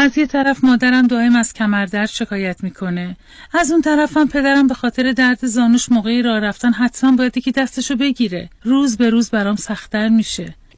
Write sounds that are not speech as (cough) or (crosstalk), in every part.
از یه طرف مادرم دائم از کمردرد شکایت می‌کنه. از اون طرفم پدرم به خاطر درد زانوش موقعی راه رفتن حتما باید یکی دستشو بگیره. روز به روز برام سختتر میشه.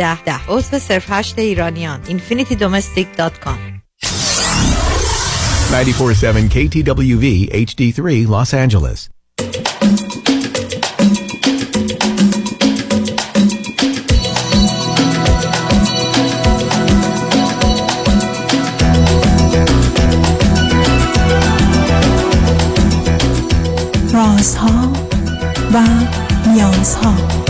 ده. ده عضو صرف هشت ایرانیان. Infinity Domestic dot com 94.7 KTWV HD3 Los Angeles. رازها و نیازها.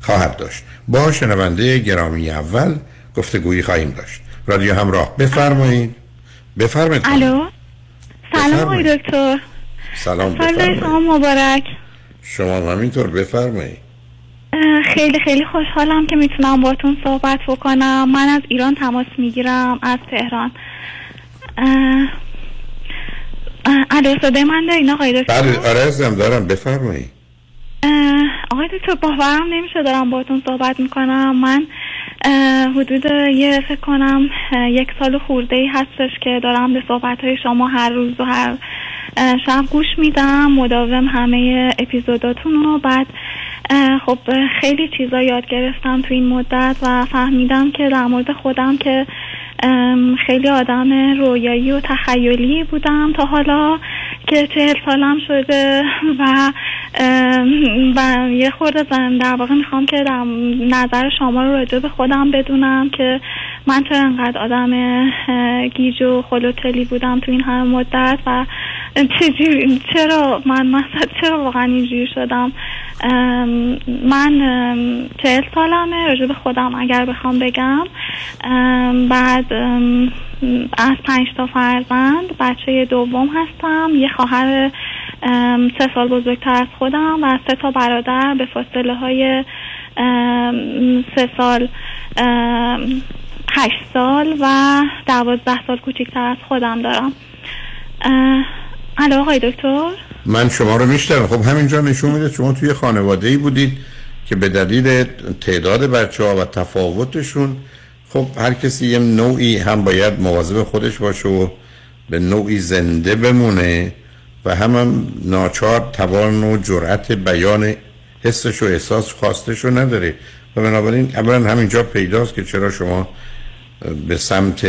خواهد داشت. با شنونده گرامی اول گفتگویی خواهیم داشت. رادیو همراه. بفرمایید. بفرمایید. الو؟ سلام آقای دکتر. سلام شما مبارک. شما همینطور. بفرمایید. خیلی خیلی خوشحالم که می‌تونم باتون صحبت بکنم. من از ایران تماس می‌گیرم از تهران. الو صدای من دارین آقای دکتر؟ بله آره دارم. بفرمایید. آقای دکتر باورم نمیشه دارم باتون صحبت می‌کنم. من حدود یه فکر کنم یک سال خورده ای هستش که دارم به صحبت های شما هر روز و هر شب گوش میدم مداوم همه اپیزوداتون رو. بعد خب خیلی چیزا یاد گرفتم تو این مدت و فهمیدم که در مورد خودم که خیلی آدم رویایی و تخیلی بودم تا حالا. که چهل سالم شده و و یه خورده در واقع می‌خوام که در نظر شما رو راجع به خودم بدونم که من چرا انقدر آدم گیج و خلوتلی بودم تو این همه مدت و چرا من مثلا چرا واقعا اینجوری شدم؟ من چهل سالمه راجع به خودم اگر بخوام بگم. بعد از پنج تا فرزند بچه دوم هستم. یه خواهر سه سال بزرگتر از خودم و سه تا برادر به فاصله های سه سال هشت سال و دوازده سال کوچکتر از خودم دارم. الو آقای دکتر؟ من شما رو میشتم خب همینجا نشون میده شما توی خانواده ای بودید که به دلیل تعداد بچه ها و تفاوتشون خب هر کسی یه نوعی هم باید مواظب خودش باشه و به نوعی زنده بمونه و هم, هم ناچار توان و جرأت بیان حسش و احساس خواستش رو نداره. و بنابراین اولا همینجا پیداست که چرا شما به سمت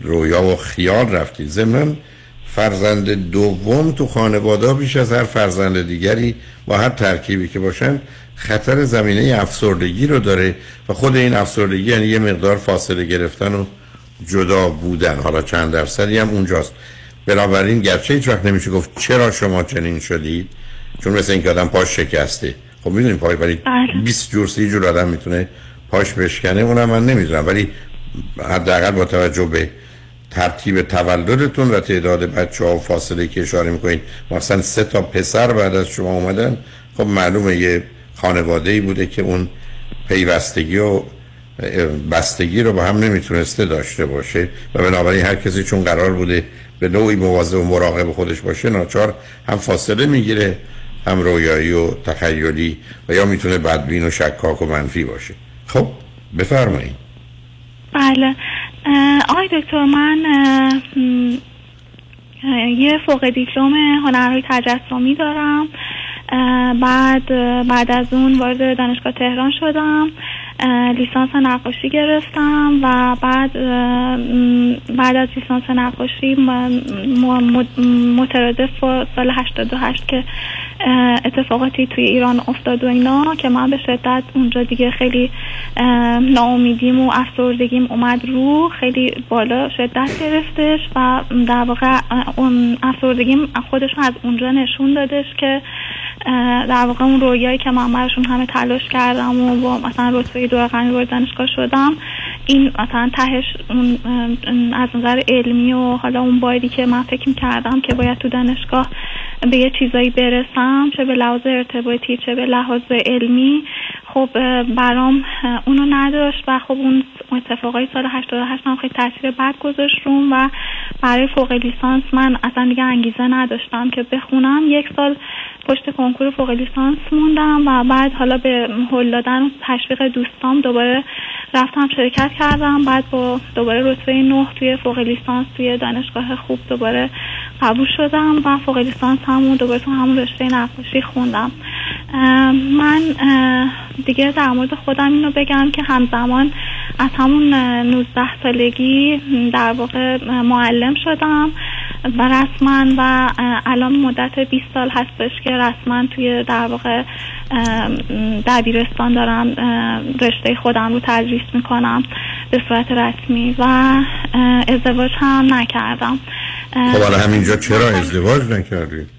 رویا و خیال رفتید. ضمن فرزند دوم تو خانواده بیش از هر فرزند دیگری با هر ترکیبی که باشن خطر زمینه افسردگی رو داره و خود این افسردگی یعنی یه مقدار فاصله گرفتن و جدا بودن. حالا چند درصدی هم اونجاست. بنابراین گرچه هیچ وقت نمیشه گفت چرا شما چنین شدید چون مثل اینکه آدم پاش شکسته. خب می‌دونیم پای ولی بله. 20 جور سی جور آدم می‌تونه پاش بشکنه اونم من نمی‌دونم. ولی حداقل با توجه به ترتیب تولدتون و تعداد بچه ها و فاصله که اشاره می‌کنید. مثلا سه تا پسر بعد از شما اومدن. خب معلومه یه خانواده ای بوده که اون پیوستگی و بستگی رو با هم نمی‌تونسته داشته باشه و بنابراین هر کسی چون قرار بوده به نوعی مواظب و مراقب خودش باشه ناچار هم فاصله می‌گیره هم رویایی و تخیلی و یا می‌تونه بدبین و شکاک و منفی باشه. خب بفرمایید. بله. آقای دکتر من یه فوق دیپلم هنرهای تجسمی دارم. بعد بعد از اون وارد دانشگاه تهران شدم. لیسانس نقاشی گرفتم و بعد بعد از لیسانس نقاشی مترادف سال 88 که اتفاقاتی توی ایران افتاد و اینا که من به شدت اونجا دیگه خیلی ناامیدیم و افسردگیم اومد رو خیلی بالا شدت گرفتش و در واقع اون افسردگیم خودشون از اونجا نشون دادش که در واقع اون رویایی که من براشون همه تلاش کردم و با مثلا رتبه دو رقمی وارد دانشگاه شدم. این مثلا تهش اون از نظر علمی و حالا اون بایدی که من فکر کردم که باید تو دانشگاه به یه چیزایی برسم چه به لحاظ ارتباطی چه به لحاظ علمی خب برام اونو نداشت و خب اون اتفاقای سال 88 هم خیلی تاثیر بد گذاشت روم و برای فوق لیسانس من اصلا دیگه انگیزه نداشتم که بخونم. یک سال پشت کنکور فوق لیسانس موندم و بعد حالا به هل دادن و تشویق دوستام دوباره رفتم شرکت کردم. بعد با دوباره رتبه نه توی فوق لیسانس توی دانشگاه خوب دوباره قبول شدم و فوق لیسانس همون دوباره تو همون رشته نقاشی خوندم. من دیگه در مورد خودم اینو بگم که همزمان از همون اه، 19 سالگی در واقع معلم شدم و رسما و الان مدت 20 سال هستش که رسما توی در واقع دبیرستان دارم رشته خودم رو تدریس می‌کنم به صورت رسمی و ازدواج هم نکردم. خب همینجا چرا ازدواج نکردید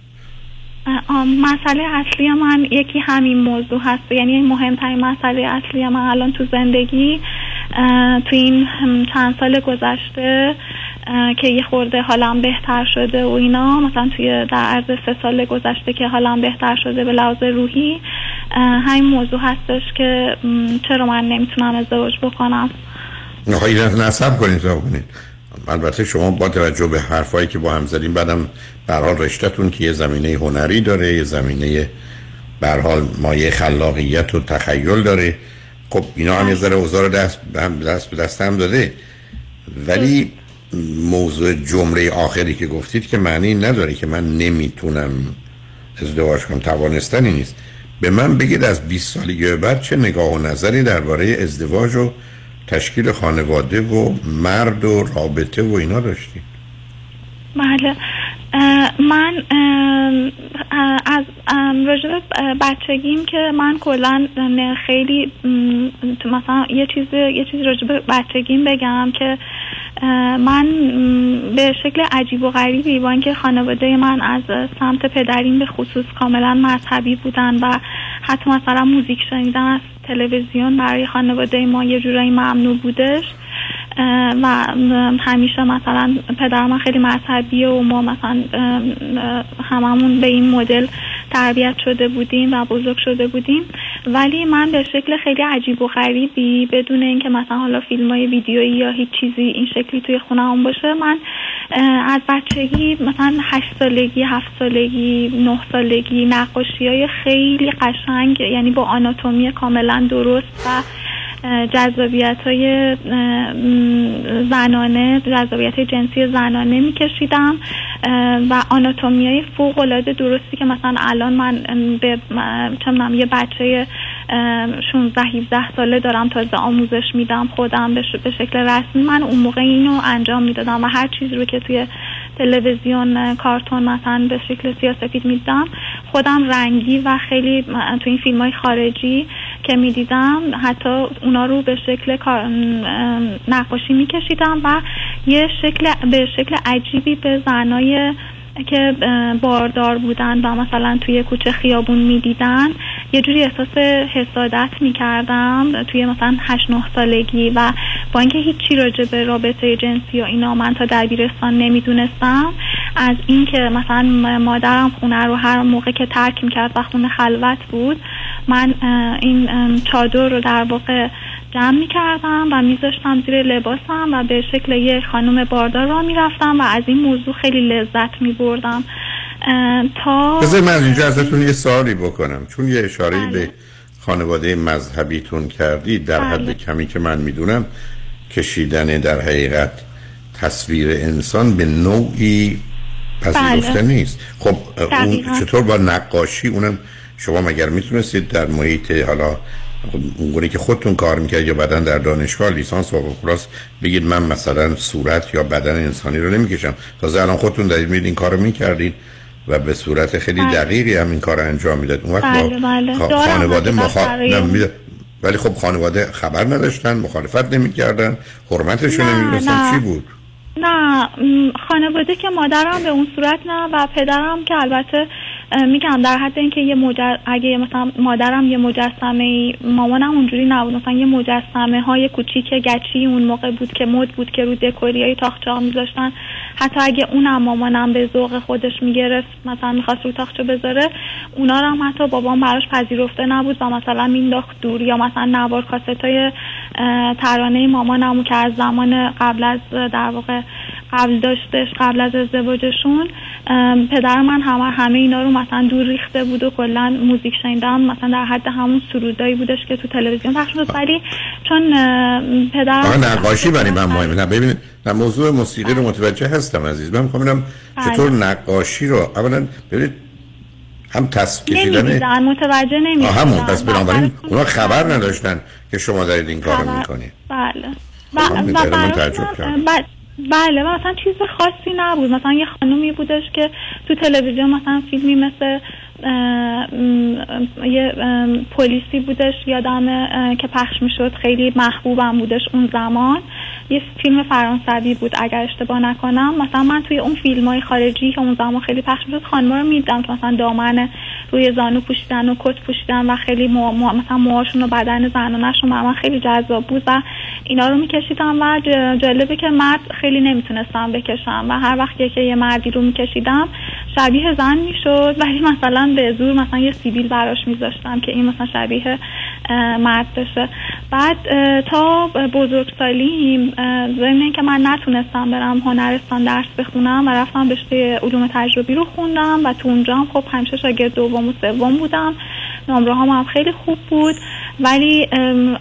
مسئله اصلی من یکی همین موضوع هست. یعنی مهمترین مسئله اصلی من الان تو زندگی تو این چند سال گذشته که یه خورده حالم بهتر شده و اینا. مثلا توی در عرض سه سال گذشته که حالم بهتر شده به لحاظ روحی همین موضوع هستش که چرا من نمی‌تونم ازدواج بکنم؟ نه خواهی نصب کنید. البته شما با توجه به حرفایی که با هم زدیم بعدم برحال رشتهتون که یه زمینه هنری داره یه زمینه برحال مایه خلاقیت و تخیل داره. خب اینا هم یه ذره اوزار دست دست به دست هم داده. ولی موضوع جمله آخری که گفتید که معنی نداره که من نمی‌تونم ازدواج کنم توانستنی نیست. به من بگید از 20 سالگی به بعد چه نگاه و نظری درباره ازدواج و تشکیل خانواده و مرد و رابطه و اینا داشتی بله. من از به بچگیم که من کلا خیلی مثلا یه چیز یه چیزی راجع به بچگیم بگم که من به شکل عجیب و غریبی با اینکه خانواده من از سمت پدریم به خصوص کاملا مذهبی بودن و حتی مثلا موزیک شنیدن از تلویزیون برای خانواده ما یه جورایی ممنوع بودش. و همیشه مثلا پدر من خیلی مذهبی و ما مثلا هممون به این مدل تربیت شده بودیم و بزرگ شده بودیم. ولی من به شکل خیلی عجیب و غریبی بدون اینکه مثلا حالا فیلم های ویدیویی یا هیچ چیزی این شکلی توی خونه هم باشه من از بچگی مثلا هشت سالگی هفت سالگی نه سالگی نقاشی های خیلی قشنگ یعنی با آناتومی کاملا درست و جذابیت های زنانه جذابیت جنسی زنانه میکشیدم و آناتومی های فوق العاده درستی که مثلا الان من به چون یه بچه 16 17 ساله دارم تازه آموزش میدم خودم به شکل رسمی. من اون موقع اینو انجام می‌دادم و هر چیزی رو که توی تلویزیون کارتون مثلا به شکل سیاسفید میدم خودم رنگی و خیلی تو این فیلم های خارجی که می‌دیدم حتی اونا رو به شکل نقاشی میکشیدم و یه شکل به شکل عجیبی به زنای که باردار بودن و مثلا توی کوچه خیابون می‌دیدن یه جوری احساس حسادت می‌کردم توی مثلا هشت نه سالگی و با اینکه هیچی راجع به رابطه جنسی و اینا من تا دبیرستان نمی‌دونستم از اینکه مثلا مادرم خونه رو هر موقع که ترک می‌کرد و خونه خلوت بود من این چادر رو در واقع جمع می کردم و میذاشتم زیر لباسم و به شکل یه خانم باردار را می‌رفتم و از این موضوع خیلی لذت می بردم تا بذار من اینجا ازتون یه سوالی بکنم چون یه اشاره بله. به خانواده مذهبیتون کردی در بله. حد کمی که من می‌دونم کشیدن در حقیقت تصویر انسان به نوعی پذیرفته بله. نیست خب اون چطور با نقاشی اونم شما مگر می‌تونستید در محیط حالا اونگونه که خودتون کار می‌کرد یا بدن در دانشگاه لیسانس و کلاس بگید من مثلا صورت یا بدن انسانی رو نمی‌کشم. تازه الان خودتون دارید می‌دید این کار رو می‌کردید و به صورت خیلی بله. دقیقی هم این کار رو انجام می‌داد. اون وقت بله بله. خانواده مخالف ولی خب خانواده خبر نداشتن مخالفت نمی‌کردن حرمتشون نمی‌دونستن. چی بود؟ نه خانواده که مادرم به اون صورت نه و پدرم که البته میگم در حد اینکه یه مجر... اگه مثلا مادرم یه مجسمه ای مامانم اونجوری نبود. مثلا یه مجسمه های کوچیک گچی اون موقع بود که مد بود که رو دکوری های تاخچه ها میذاشتن حتی اگه اونم مامانم به ذوق خودش می‌گرفت مثلا می‌خواست رو تاخچه بذاره اونا رو هم حتی بابام براش پذیرفته نبود. و مثلا مینداخت دور یا مثلا نوار کاست های ترانه مامانمو که از زمان قبل از در واقع قبل داشتش قبل از ازدواجشون پدر من همه همه اینا رو مثلا دور ریخته بود و کلا موزیک شنیدم مثلا در حد همون سرودایی بودش که تو تلویزیون پخش می‌شد ولی چون پدر نقاشی برای من مهمه. نه ببینید در موضوع موسیقی رو متوجه هستم عزیز. من می‌خوام ببینم بله. چطور نقاشی رو اولا ببینید هم تصویر کشیدن متوجه نمی‌شدن همون. پس بنابراین اونا خبر نداشتن که شما دارید این کارو می‌کنید. بله. و, بله و مثلا چیز خاصی نبود. مثلا یه خانومی بودش که تو تلویزیون مثلا فیلمی مثل یه پلیسی بودش یادم که پخش می‌شد. خیلی محبوبم بودش اون زمان. یه فیلم فرانسوی بود اگر اشتباه نکنم. مثلا من توی اون فیلم های خارجی که اون زمان خیلی پخش می‌شد خانما رو می‌دیدم که مثلا دامن روی زانو پوشیدن و کت پوشیدن و خیلی. مثلا موهاشون و بدن زنانشون برای من خیلی جذاب بود و اینا رو میکشیدم و جالبه که مرد خیلی نمی‌تونستم بکشم و هر وقت که یه مردی رو میکشیدم شبیه زن می‌شد. ولی مثلا به زور مثلا یه سیبیل براش میذاشتم که این مثلا شبیه مرد بشه. بعد تا بزرگسالیم ضمن که من نتونستم برم هنرستان درس بخونم و رفتم رشته علوم تجربی رو خوندم و تو اونجا هم خب همیشه شاگرد دوم و سوم بودم. نمره هم خیلی خوب بود. ولی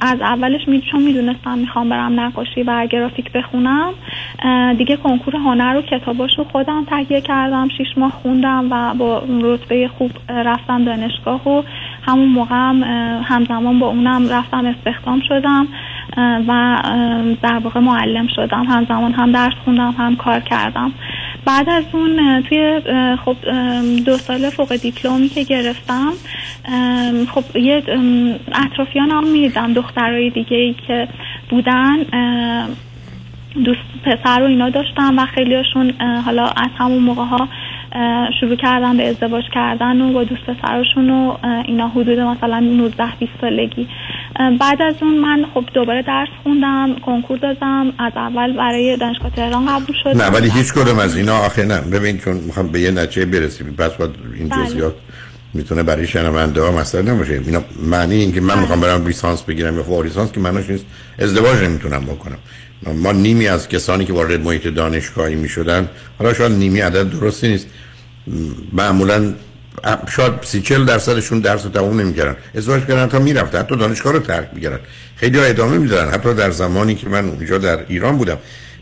از اولش می چون می‌دونستم می‌خوام برم نقاشی و گرافیک بخونم دیگه کنکور هنر رو کتاباش رو خودم تهیه کردم. شیش ماه خوندم و با رتبه خوب رفتم دانشگاه و همون موقع هم همزمان با اونم رفتم استخدام شدم. و در واقع معلم شدم. همزمان هم درس خوندم هم کار کردم. بعد از اون توی خب دو سال فوق دیپلمی که گرفتم خب یه اطرافیان هم می‌دیدم دخترای دیگه ای که بودن دوست پسر رو اینا داشتم و خیلیشون حالا از همون موقع ها شروع کردن به ازدواج کردن و با دوست پسرشون و اینا حدود مثلا 19 20 سالگی. بعد از اون من خب دوباره درس خوندم کنکور دادم از اول برای دانشگاه تهران قبول شدم. نه ولی هیچ کدوم از اینا آخه نه. ببین چون می‌خوام به یه نتیجه برسیم. پس باید این بله. جزئیات می‌تونه برای شنونده ها مثلا نباشه. اینا معنی اینکه من می‌خوام برم لیسانس بگیرم یا فوق لیسانس که معنیش نیست ازدواج نمی‌تونم بکنم. ما نیمی از کسانی که وارد محیط دانشگاهی می‌شدن حالا شاید نیمی عدد درستی نیست. معمولا شاید سی چل درصدشون درس رو تموم نمی‌کردن. ازدواج کردن تا می‌رفتن حتی دانشگاه رو ترک می‌کردن خیلی ها ادامه می‌دادن حتی در زمانی که من اونجا در ایران بودم.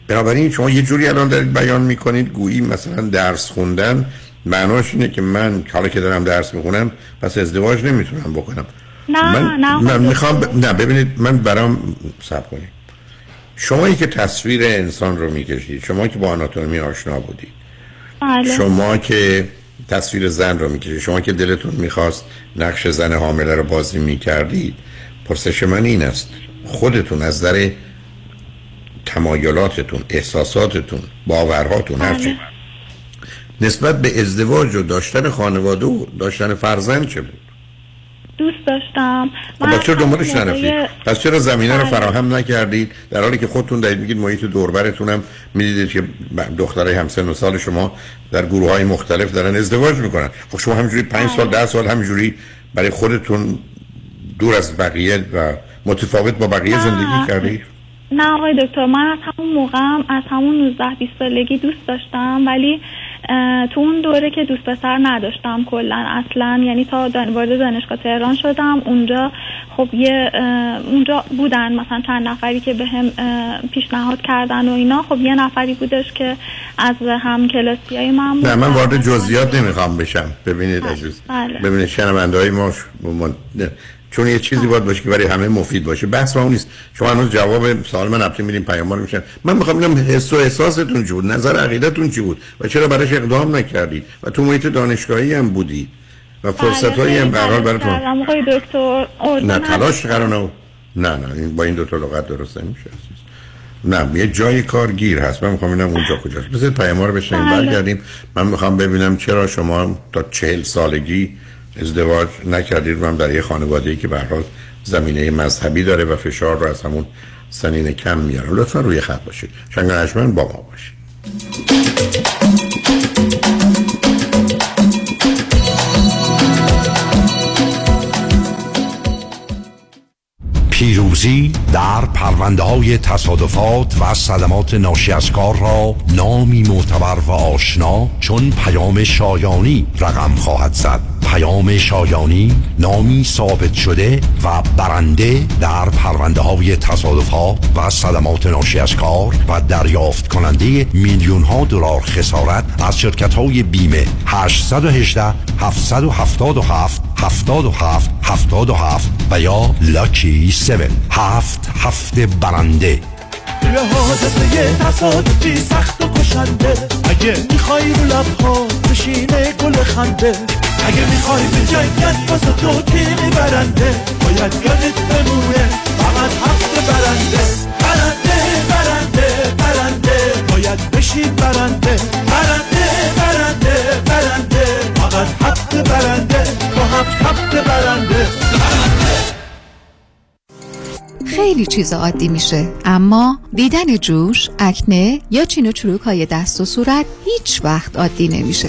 بنابراین شما یه جوری الان دارید بیان می‌کنید گویی مثلا درس خوندن معناش اینه که من حالا که دارم درس می‌خونم پس ازدواج نمی‌تونم بکنم نه من, نه من خب می‌خوام دکتر. ب... نه ببینید من برام سب کنید شمایی که تصویر انسان رو می‌کشید شما که با آناتومی آشنا بودید بله. شما که تصویر زن رو می‌کشید شما که دلتون می‌خواست نقش زن حامله رو بازی می‌کردید پرسش من این است خودتون از در تمایلاتتون احساساتتون باورهاتون هرچی بله. نسبت به ازدواج و داشتن خانواده و داشتن فرزند چه بود دوست داشتم خب پس چرا دنبالش موقع- نرفتید پس چرا زمینه رو بله. فراهم نکردید در حالی که خودتون دارید میگید محیط دوربرتون هم می‌دیدید که دخترای همسن و سال شما در گروه های مختلف دارن ازدواج می‌کنن خب شما همینجوری پنج سال بله. ده سال همینجوری برای خودتون دور از بقیه و متفاوت با بقیه. زندگی کردید نه آقای دکتر من از همون موقعم از همون 19 20 سالگی دوست داشتم ولی تو اون دوره که دوست پسر نداشتم کلا اصلا یعنی تا وارد دانشگاه تهران شدم اونجا خب یه اونجا بودن مثلا چند نفری که به هم پیشنهاد کردن و اینا خب یه نفری بودش که از هم کلاسی های من بود نه من وارد جزئیات نمی‌خوام بشم ببینید عزیز بله. ببینید شنونده های ما. چون یه چیزی باید باشه که برای همه مفید باشه. بحث ما اون نیست. شما هنوز جواب سوال من رفتیم میدیم پیام رو میشن. من می‌خوام ببینم حس و احساستون چی بود؟ نظر عقیدتون چی بود؟ و چرا براش اقدام نکردید؟ و تو محیط دانشگاهی هم بودید. و فرصت هایی هم بله، به هر حال خیلی براتون آقای دکتر. نه. تلاش قرار نه. نه نه این با این دو تا لغت درست نمیشه نه یه جای کار گیر هست. من می‌خوام ببینم اونجا کجاست. پیام رو بشنیم بله. برگردیم. من می‌خوام ببینم چرا شما تا چهل سالگی ازدواج نکردید هم در یه خانواده که به حال زمینه مذهبی داره و فشار رو از همون سنین کم میاره. لطفا روی خط باشید. شنگانشمن با ما باشید. پیروزی در پرونده های تصادفات و صدمات ناشی از کار را نامی معتبر و آشنا چون پیام شایانی رقم خواهد زد. پیام شایانی نامی ثابت شده و برنده در پرونده های تصادفات و صدمات ناشی از کار و دریافت کننده میلیون ها دلار خسارت از شرکت های بیمه 818 777 77 77 و یا لاکی 7 هفت هفته برنده. یه حادثه تصادفی سخت و کشنده. اگه می‌خوای رو لبها بشینه گل خنده. اگه می‌خوای به جنگت واسه تو تیم برنده باید یادت بمونه فقط حق برنده. برنده برنده برنده. باید بشین برنده. برنده برنده برنده. فقط حق برنده. با هفت هفت برنده. خیلی چیز عادی میشه اما دیدن جوش، اکنه یا چین و چروک های دست و صورت هیچ وقت عادی نمیشه.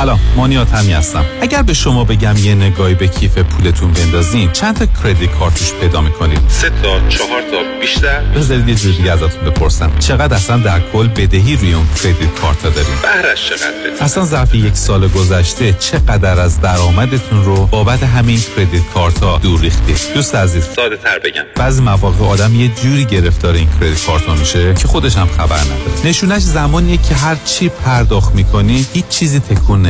سلام مانیات همی هستم. اگر به شما بگم یه نگاهی به کیف پولتون بندازین چند تا کردیت کارت توش پیدا می‌کنید؟ سه تا چهار تا بیشتر؟ بذارید یه جور دیگه ازتون بپرسم. چقدر اصلا در کل بدهی روی اون کردیت کارت ها دارید بهرش چقدر اصلا ظرف یک سال گذشته چقدر از درآمدتون رو بابت همین کردیت کارت ها دور ریختید؟ دوست عزیز. ساده تر بگم. بعضی مواقع آدم یه جوری گرفتار این کردیت کارت ها میشه که خودش هم خبر نداره. نشونش زمانیه که هر چی پرداخت می‌کنی هیچ چیزی تکون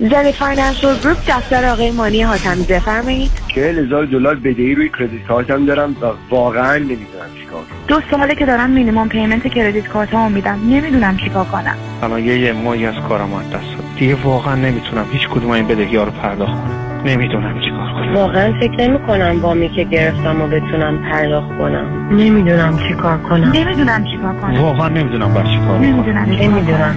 زنی Financial Group دفتر آقای مانی حاتمی بفرمایید. چهل هزار دلار بدهی روی کردیت کارتم دارم و واقعا نمی‌دونم چیکار دو ساله که دارم مینیمم پیمنت کردیت کارتمو میدم نمی‌دونم چیکار کنم. الان یه یه ماهی از کارم از دست. دیگه واقعا نمی‌تونم هیچ کدوم این بدهی ها رو پرداخت کنم. نمی‌دونم چیکار کنم. واقعا فکر نمی کنم وامی که گرفتم و بتونم پرداخت کنم. نمی‌دونم چی کار کنم. نمی‌دونم چیکار کنم. واقعا نمی‌دونم باید چیکار کنم نمی‌دونم نمی‌دونم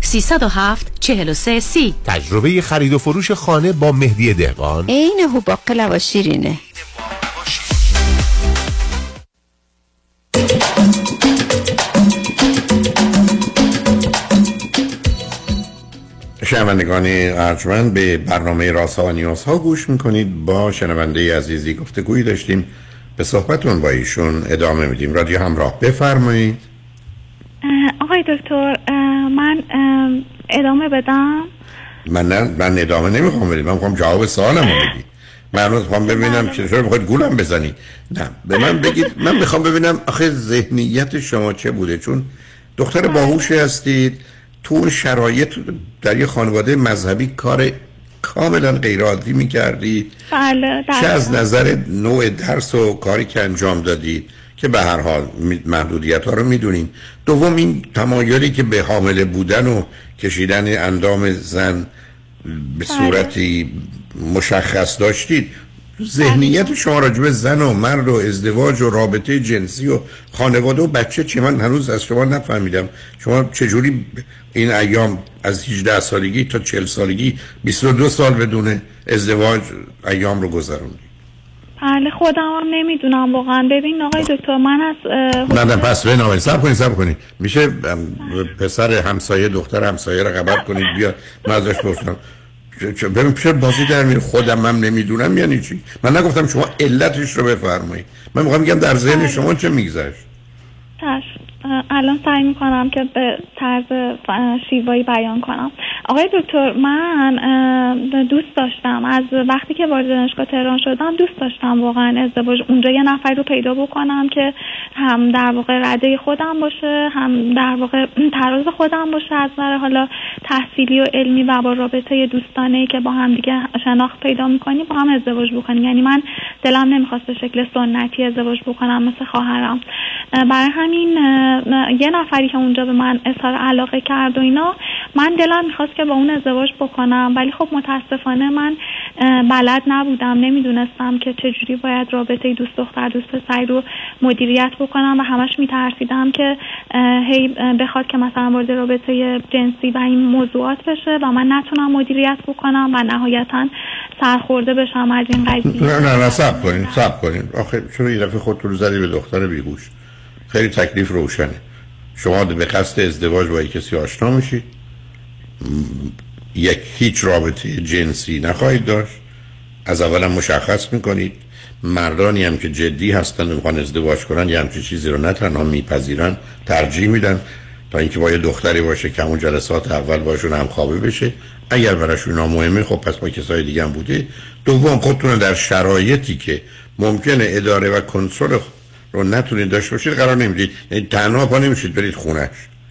307 43 سی. تجربه خرید و فروش خانه با مهدی دهقان. عین هوباقلا و شیرینه. شنوندگان ارجمند به برنامه راسا و نیازها گوش می‌کنید. با شنونده عزیزی گفتگویی داشتیم. به صحبتون با ایشون ادامه میدیم. رادیو همراه بفرمایید. آقای دکتر من ادامه بدم؟ من نه من ادامه نمی‌خوام بدیم من می‌خوام جواب سوالمو بدید من هنوز می‌خوام ببینم چطور می‌خواید گولم بزنید نه به من بگید. من می‌خوام ببینم آخه ذهنیت شما چه بوده؟ چون دختر باهوشی هستید. تو اون شرایط در یه خانواده مذهبی کار کاملا غیر عادی می‌کردید. بله چه از نظر نوع درس و کاری که انجام دادید؟ که به هر حال محدودیت ها رو می‌دونیم. دوم این تمایلی که به حامله بودن و کشیدن اندام زن به صورتی مشخص داشتید ذهنیت شما راجع به زن و مرد و ازدواج و رابطه جنسی و خانواده و بچه چی من هنوز از شما نفهمیدم. شما چجوری این ایام از 18 سالگی تا 40 سالگی 22 سال بدون ازدواج ایام رو گذروندید؟ بله خودم هم نمی‌دونم واقعا. ببین آقای دکتر من از نه نه پس به نامه سب کنید سب کنید. میشه پسر همسایه دختر همسایه رو خبر کنید بیاد من ازش پرسیدم. ببین چرا بازی در میره خودم هم نمی‌دونم یعنی چی؟ من نگفتم شما علتش رو بفرمایید. من می‌خوام بگم در ذهن شما چه میگذشت؟ الان سعی می‌کنم که به طرز شیوایی بیان کنم. آقای دکتر من دوست داشتم. از وقتی که وارد دانشگاه تهران شدم دوست داشتم واقعا ازدواج اونجا یه نفر رو پیدا بکنم که هم در واقع رده خودم باشه هم در واقع تراز خودم باشه. از نظر حالا تحصیلی و علمی و با رابطه دوستانه که با هم دیگه شناخت پیدا می‌کنیم با هم ازدواج بکنیم یعنی من دلم نمی‌خواست به شکل سنتی ازدواج بکنم مثل خواهرم. برای همین یه نفری که اونجا به من اظهار علاقه کرد و اینا من دلم می‌خواست که با اون ازدواج بکنم ولی خب متاسفانه من بلد نبودم. نمی‌دونستم که چجوری باید رابطه دوست دختر دوست پسری رو مدیریت بکنم و همش میترسیدم که هی بخواد که مثلا وارد رابطه جنسی و این موضوعات بشه و من نتونم مدیریت بکنم و نهایتا سرخورده بشم از این قضیه. نه نه نه سب کنین سب کنین. آخه چرا یه دفعه خودتون رو زدی به دختر بیهوش؟ خیلی تکلیف روشنه. شما به قصد ازدواج با کسی آشنا میشید یک هیچ رابطه جنسی نخواهید داشت. از اولم مشخص می‌کنید. مردانی هم که جدی هستن و می‌خوان ازدواج کنن یه همچین چیزی رو نه تنها میپذیرن ترجیح میدن. تا اینکه با یه دختری باشه که همون جلسات اول باشون هم خوابه بشه. اگر براشون نامهمه خب پس با کسای دیگه هم بوده. دوم خودتون در شرایطی که ممکنه اداره و کنترل رو نتونید داشته باشید قرار نمی‌دید. یعنی تنها پا نمیشید برید خونش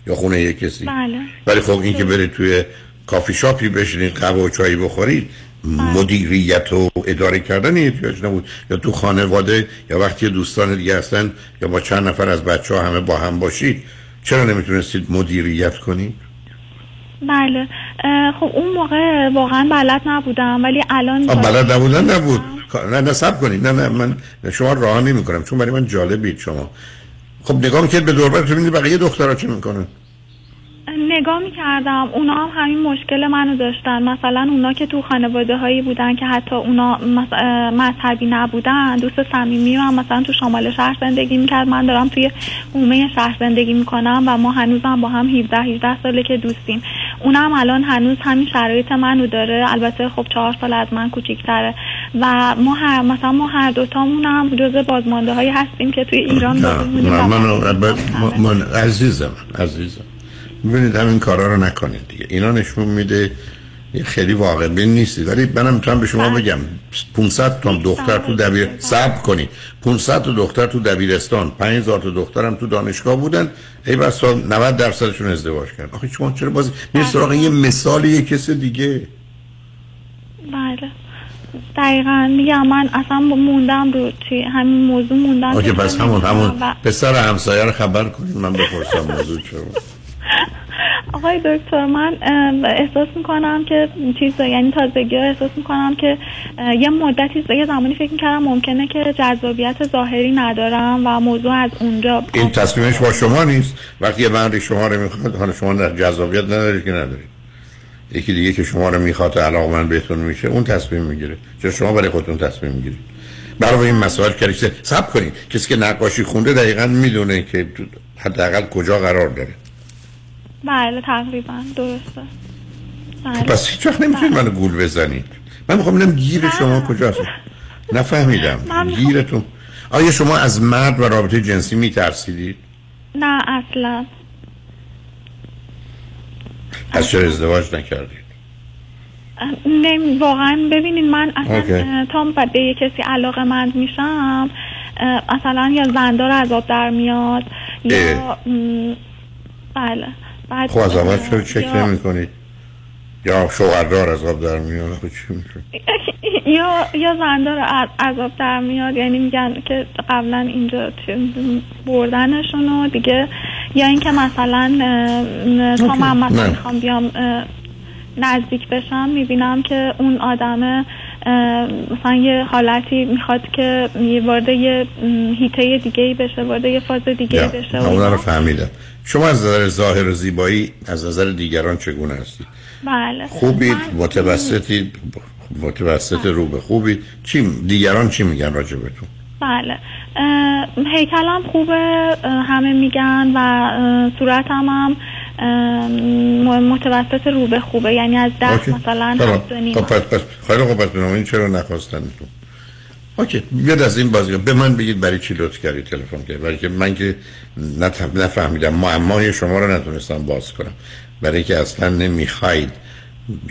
یا خونه یک کسی. بله. ولی خب این که برید توی کافی شاپی بشینید قهوه و چایی بخورید مدیریت و اداره کردن احتیاج نبود. یا تو خانواده یا وقتی دوستان دیگه هستن یا با چند نفر از بچه ها همه با هم باشید چرا نمی‌تونستید مدیریت کنید؟ بله. خب اون موقع واقعا بلد نبودم ولی الان بلد نبودن نبود. نه نصب کنید. نه نه من شما راه نمی کنم چون برای من جالبید شما. خب نگاه می‌کرد به دور بقیه بقیه دخترها چه می‌کنن؟ نگاه می‌کردم. اونا هم همین مشکل منو داشتن. مثلا اونا که تو خانواده هایی بودن که حتی اونا مذهبی نبودن دوست صمیمی من مثلا تو شمال شهر زندگی می‌کرد. من دارم توی اومه شهر زندگی می‌کنم و ما هنوزم با هم 17 18 ساله که دوستیم. اونم الان هنوز همین شرایط منو داره. البته خب چهار سال از من کوچیکتره. و ما هر مثلا ما هر دوتامون هم جزء بازمانده هایی هستیم که توی ایران من, من عزیزم عزیزم. ببینید همین کارا رو نکنید دیگه. اینا نشون میده خیلی واقع بین نیستی. ولی منم می‌تونم به شما بگم 500 تا دختر تو دبیر صبر کنید. 500 تا دختر تو دبیرستان 5000 تا دخترم تو دانشگاه بودن. ای بس 90 درصدشون ازدواج کردن. آخه شما چرا باز میری سراغ یه مثال یه کس دیگه؟ بله. دقیقا. میگم من اصلا موندم رو چی همین موضوع موندم. آخه پس همون همون. پسر همسایه رو خبر کنید من بپرسم موضوع چرا آقای دکتر من احساس می‌کنم که چیز یعنی تازگی احساس می‌کنم که یه مدتی یه زمانی فکر می‌کردم ممکنه که جذابیت ظاهری ندارم و موضوع از اونجا این تصمیمش با شما نیست. وقتی یه مردی شما رو می‌خواد حالا شما جذابیت ندارید که ندارید. یکی دیگه که شما رو می‌خواد علاقه من بهتون میشه اون تصمیم می‌گیره. چون شما برای خودتون تصمیم می‌گیرید؟ برای این مسائل کردید سب کنید. کسی که نقاشی خونده دقیقا می‌دونه که حداقل کجا قرار داره. بله تقریبا. درسته. بله. پس هیچ وقت نمی‌تونید منو گول بزنید. من می‌خوام ببینم گیر شما کجاست. نفهمیدم. گیرتون. آیا شما از مرد و رابطه جنسی میترسیدید؟ نه اصلا. از چرا ازدواج نکردید؟ نمی واقعا ببینید من اصلا تا به یه کسی علاقه مند میشم اصلا یا زندار عذاب در میاد یا بله. خب از اول چرا چک یا... نمی کنید یا شوهردار عذاب در میاد خب چی میشه؟ یا یا زندار عذاب در میاد یعنی میگن که قبلا اینجا بردنشون و دیگه یا اینکه مثلا تا من مثلا می‌خوام بیام نزدیک بشم می‌بینم که اون آدم مثلا یه حالتی می‌خواد که وارد یه هیته دیگه ای بشه وارد یه فاز دیگه بشه اون رو فهمیدم. شما از نظر ظاهر و زیبایی از نظر دیگران چگونه هستید بله. خوبید؟ متوسطید متوسط رو به خوبید؟ چی دیگران چی میگن راجبتون بله. هیکلم خوبه همه میگن و صورتم هم متوسط رو به خوبه. یعنی از ده مثلا هفت و نیم. خب پس پس. خیلی خوب پس این چرا نخواستن تو اوکی. بیاد از این بازی به من بگید برای چی لطف کردی تلفن کرد برای که من که نفهمیدم. معمای شما رو نتونستم باز کنم. برای که اصلا نمی‌خواید.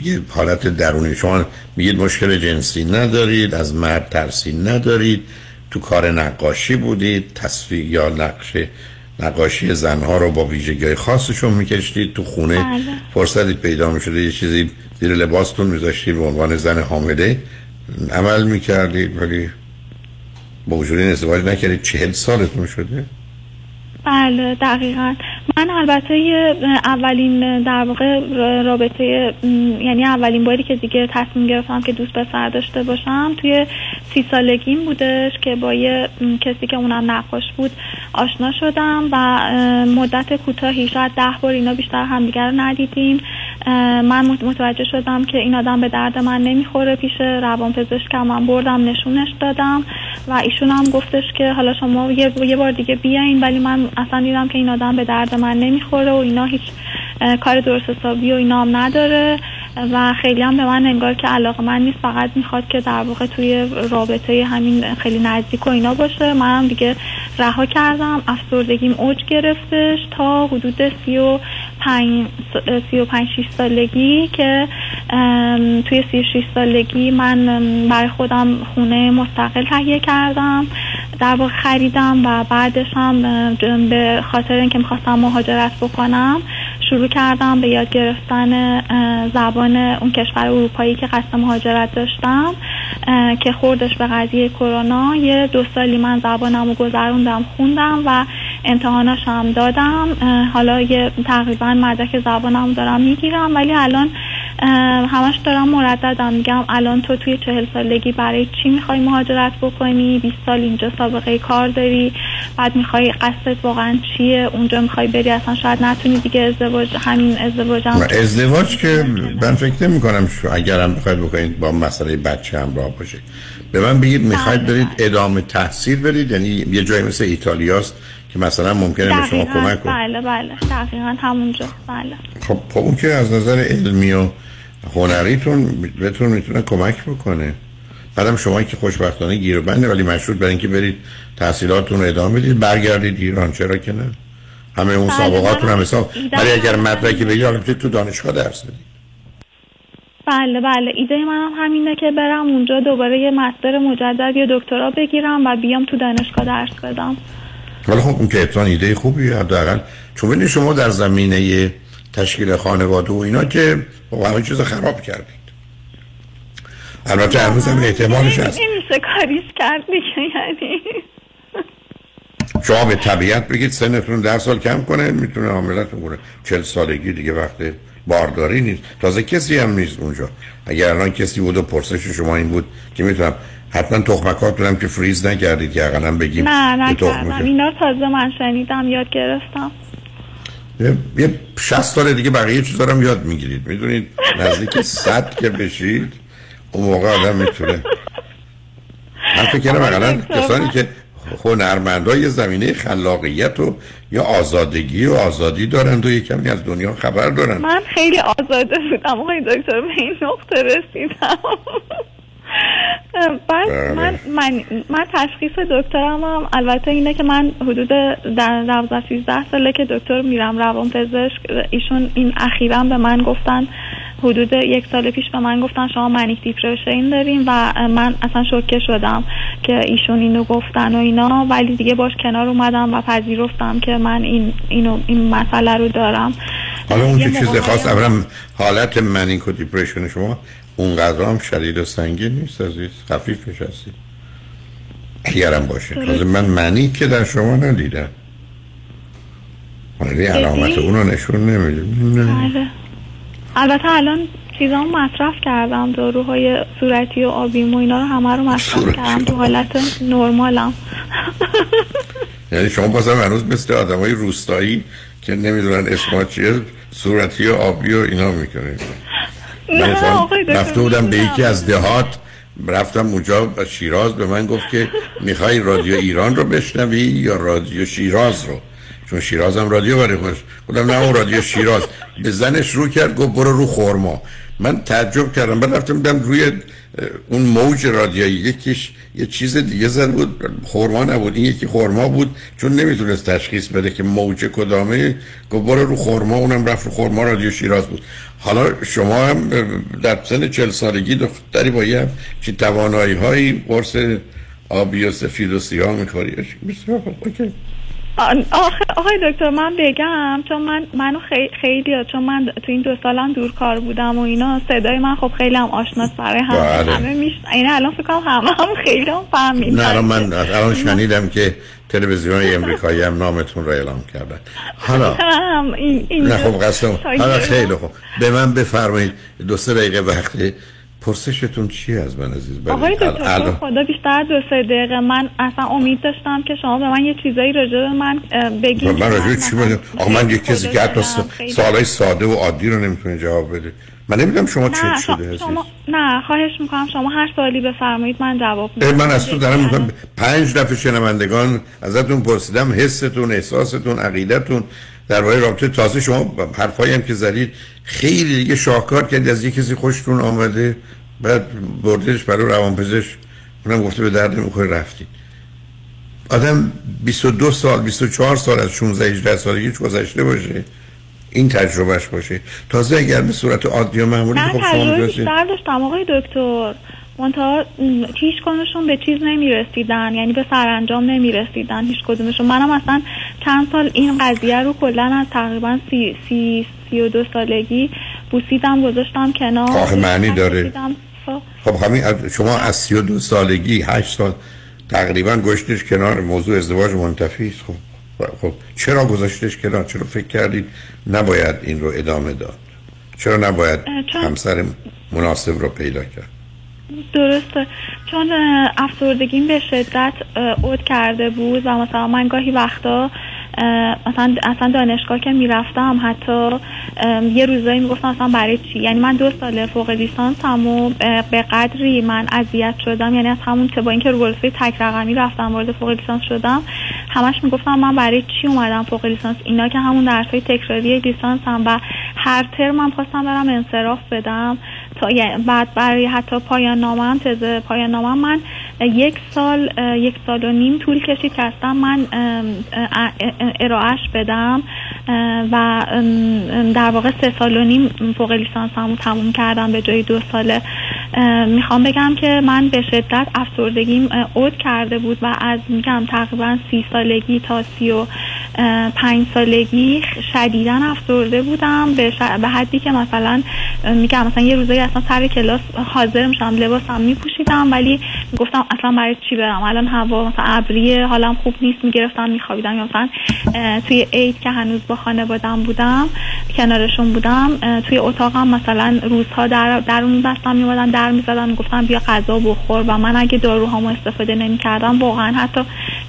یه حالت درونی. شما میگید مشکل جنسی ندارید. از مرد ترسی ندارید. تو کار نقاشی بودید. تصویر یا نقشه نقاشی زنها رو با ویژگی خاصشون می‌کشید تو خونه بله. فرصتی پیدا می‌شده یه چیزی زیر لباستون میذاشتید به عنوان زن حامله. عمل می‌کردید ولی با وجود این ازدواج نکردید. چهل سالتون شده؟ بله دقیقا. من البته اولین در واقع رابطه یعنی اولین باری که دیگه تصمیم گرفتم که دوست پسر داشته باشم توی سی سالگیم بودش که با یه کسی که اونم نقاش بود آشنا شدم و مدت کوتاهی شاید ده بار اینا بیشتر همدیگر رو ندیدیم. من مت- متوجه شدم که این آدم به درد من نمی‌خوره پیش روان پزشکم من بردم نشونش دادم و ایشون هم گفتش که حالا شما یه بار دیگه بیاین ولی من اصلا دیدم که این آدم به درد من نمی‌خوره و اینا هیچ کار درست حسابی و اینا هم نداره. و خیلی هم به من انگار که علاقه من نیست فقط می‌خواد که در واقع توی رابطه همین خیلی نزدیک و اینا باشه. منم دیگه رها کردم افسردگیم اوج گرفتش تا حدود سی و پنج, سی و پنج شیش سالگی که توی سی و شیش سالگی من برای خودم خونه مستقل تهیه کردم. در واقع خریدم و بعدش هم به خاطر اینکه می‌خواستم مهاجرت بکنم شروع کردم به یاد گرفتن زبان اون کشور اروپایی که قصد مهاجرت داشتم که خوردش به قضیه کرونا. یه دو سالی من زبانم رو گذروندم خوندم و امتحاناش دادم. حالا یه تقریبا مدرک زبانم دارم می‌گیرم ولی الان همش دارم مرددم. میگم الان تو توی چهل سالگی برای چی می‌خوای مهاجرت بکنی؟ 20 سال اینجا سابقه کار داری. بعد می‌خوای قصدت واقعا چیه؟ اونجا می‌خوای بری؟ اصلا شاید نتونی دیگه ازدواج همین ازدواج هم ازدواج که من فکر نمی کنم شو اگرم بخواید بکنید با مسئله بچه همراه باشه. به من بگید می‌خواید برید ادامه تحصیل برید؟ یعنی یه جایی مثل ایتالیاست که مثلا ممکنه به شما کمک کنه. بله بله. دقیقا همونجا. بله. خب خب اون که از نظر علمی و هنریتون بهتون می‌تونه کمک بکنه. بعدم شما که خوشبختانه گیر بنده ولی مشروط بر اینکه برید تحصیلاتتون رو ادامه بدید برگردید ایران. چرا که نه؟ همه اون بله، سابقاتون هم من حساب ولی اگر هم مدرکی بگیرید تو دانشگاه درس بدید. بله بله. ایده منم همینه که برم اونجا دوباره یه مستر مجدد یا دکترا بگیرم و بیام تو دانشگاه درس بدم. ولی خب اون که ایده خوبیه. حداقل چون شما در زمینه تشکیل خانواده و اینا که با همه چیز خراب کردید. البته هنوز هم احتمالش هست. نمیشه کاریش کرد یعنی. شما به طبیعت بگید سنتون ده سال کم کنه می‌تونه حاملتون کنه چل سالگی دیگه وقت بارداری نیست. تازه کسی هم نیست اونجا. اگر الان کسی بود و پرسش شما این بود که می‌تونم حتما تخمکاتون هم که فریز نکردید که اقلا بگیم نه نکردم. که- اینا تازه من شنیدم یاد گرفتم. یه, یه 60 سال دیگه بقیه چیزا رو هم یاد می‌گیرید. می‌دونید نزدیک 100 که بشید اون موقع آدم می‌تونه. من فکر کردم اقلا کسانی که هنرمندا یه زمینه خلاقیت و یا آزادگی و آزادی دارند و یه کمی از دنیا خبر دارن من خیلی آزاده بودم. آقای دکتر به این نقطه رسیدم. بعد بله. من, من, من تشخیص دکترم هم البته اینه که من حدود در 12 13 ساله که دکتر میرم روان پزشک ایشون این اخیرا به من گفتن حدود یک سال پیش به من گفتن شما منیک دیپرشن داریم و من اصلا شوکه شدم که ایشون اینو گفتن و اینا ولی دیگه باش کنار اومدم و پذیرفتم که من این اینو این مسئله رو دارم حالا اون چیز خاص اولا حالت منیک و دیپریشن شما اونقدر هم شدید و سنگین نیست عزیز. خفیفش هستی. اگرم باشه. تازه من منیک که در شما ندیدم. ولی علامت؟ اونو نشون نمیده. نه. بله البته الان چیزام مصرف کردم. داروهای صورتی و آبیم و اینا رو همه رو مصرف صورتی. کردم. تو حالت نرمالم. (laughs) یعنی شما بازم هنوز مثل آدم های روستایی که نمی‌دونن اسما چیه صورتی و آبی و اینا می‌کنه رفته بودم به. یکی از دهات. رفتم اونجا و شیراز به من گفت که می‌خوای رادیو ایران رو بشنوی یا رادیو شیراز رو؟ چون شیراز هم رادیو برای خودش. گفتم نه اون رادیو شیراز. به زنش رو کرد گفت برو رو خورما من تعجب کردم. بعد رفتم دیدم روی اون موج رادیویی یکیش یه چیز دیگه زد بود. خورما نبود. این یکی خورما بود چون نمی‌تونست تشخیص بده که موج کدامه. گفت رو خورما اونم رفت رو خورما رادیو شیراز بود. حالا شما هم در سن چل سالگی دختری با یه چی توانایی هایی قرص آبی و سفید و سیاه می‌خوری. آخه آقای دکتر من بگم چون من منو خیلی خیلی چون من تو این دو سالم دور کار بودم و اینا صدای من خب خیلی هم آشناس برای همه بله. همه میش این الان فکر کنم همه هم خیلی هم فهمیدن نه من الان شنیدم که تلویزیون امریکایی هم نامتون را اعلام کردن. حالا این نه خب شاگرد- حالا خیلی خوب. به من بفرمایید دو سه دقیقه وقتی پرسشتون چی از من عزیز؟ آقای دکتر خدا بیشتر دو سه دقیقه. من اصلا امید داشتم که شما به من یه چیزایی راجع به من بگید. من راجع چی بدم آقا من یک کسی که حتی سوالای ساده و عادی رو نمی‌تونه جواب بده. من نمی‌دونم شما چه شده شما, نه خواهش می‌کنم شما هر سوالی بفرمایید من جواب میدم من از تو دارم می‌کنم پنج دفعه شنوندگان ازتون پرسیدم حستون احساستون عقیدتون. درباره رابطه تازه شما حرفایی هم که زدید خیلی دیگه شاهکار کردید از یه کسی خوشتون آمده بعد بردش برای روانپزشک اونم گفته به درد می‌خوره رفتید. آدم 22 سال 24 سال از 16 18 سالگیش گذشته باشه این تجربهش باشه. تازه اگر به صورت عادی و معمولی خب شما داشتم آقای دکتر. منتها هیچ کدومشون به چیز نمی‌رسیدن یعنی به سرانجام نمی‌رسیدن هیچ کدومشون. منم اصلا چند سال این قضیه رو کلا از تقریبا سی, سی, سی و دو سالگی بوسیدم گذاشتم کنار. آخه معنی داره. خب. خب همین از- شما از 32 سالگی 8 سال تقریبا گشتش کنار موضوع ازدواج منتفی است. خب خب چرا گذاشتش کنار؟ چرا فکر کردید نباید این رو ادامه داد؟ چرا نباید همسر مناسب رو پیدا کرد؟ درسته. چون افسردگیم به شدت اه، عود کرده بود و مثلا من گاهی وقتا مثلا اصلا دانشگاه که می‌رفتم حتی یه روزایی می‌گفتم اصلا برای چی؟ یعنی من دو ساله فوق لیسانسم و اه، به قدری من اذیت شدم. یعنی از همون با اینکه رو رتبه تک رقمی رفتم وارد فوق لیسانس شدم همش می‌گفتم من برای چی اومدم فوق لیسانس؟ اینا که همون درس های تکراری لیسانس هم و هر ترم هم خواستم برم انصراف بدم. تا بعد برای حتی پایان نامم تزه پایان نامم من یک سال یک سال و نیم طول کشید که اصلا من ارائهش بدم و در واقع سه سال و نیم فوق لیسانسمو تموم کردم به جای دو ساله. می‌خوام بگم که من به شدت افسردگیم اه، عود کرده بود و از میگم تقریبا سی سالگی تا سی و پنج سالگی شدیدا افسرده بودم به, ش- به حدی که مثلا میگم مثلا یه روزایی اصلا سر کلاس حاضر میشم لباسم میپوشیدم ولی گفتم اصلا برای چی برم؟ الان هوا مثلا ابریه حالم خوب نیست می‌گرفتم میخوابیدم. یا مثلا توی عید که هنوز با خانوادم بودم کنارشون بودم توی اتاقم مثلا روزها در در میبستم میومدن در می‌زدن می‌گفتم بیا غذا بخور. و من اگه داروهامو استفاده نمی‌کردم واقعا حتی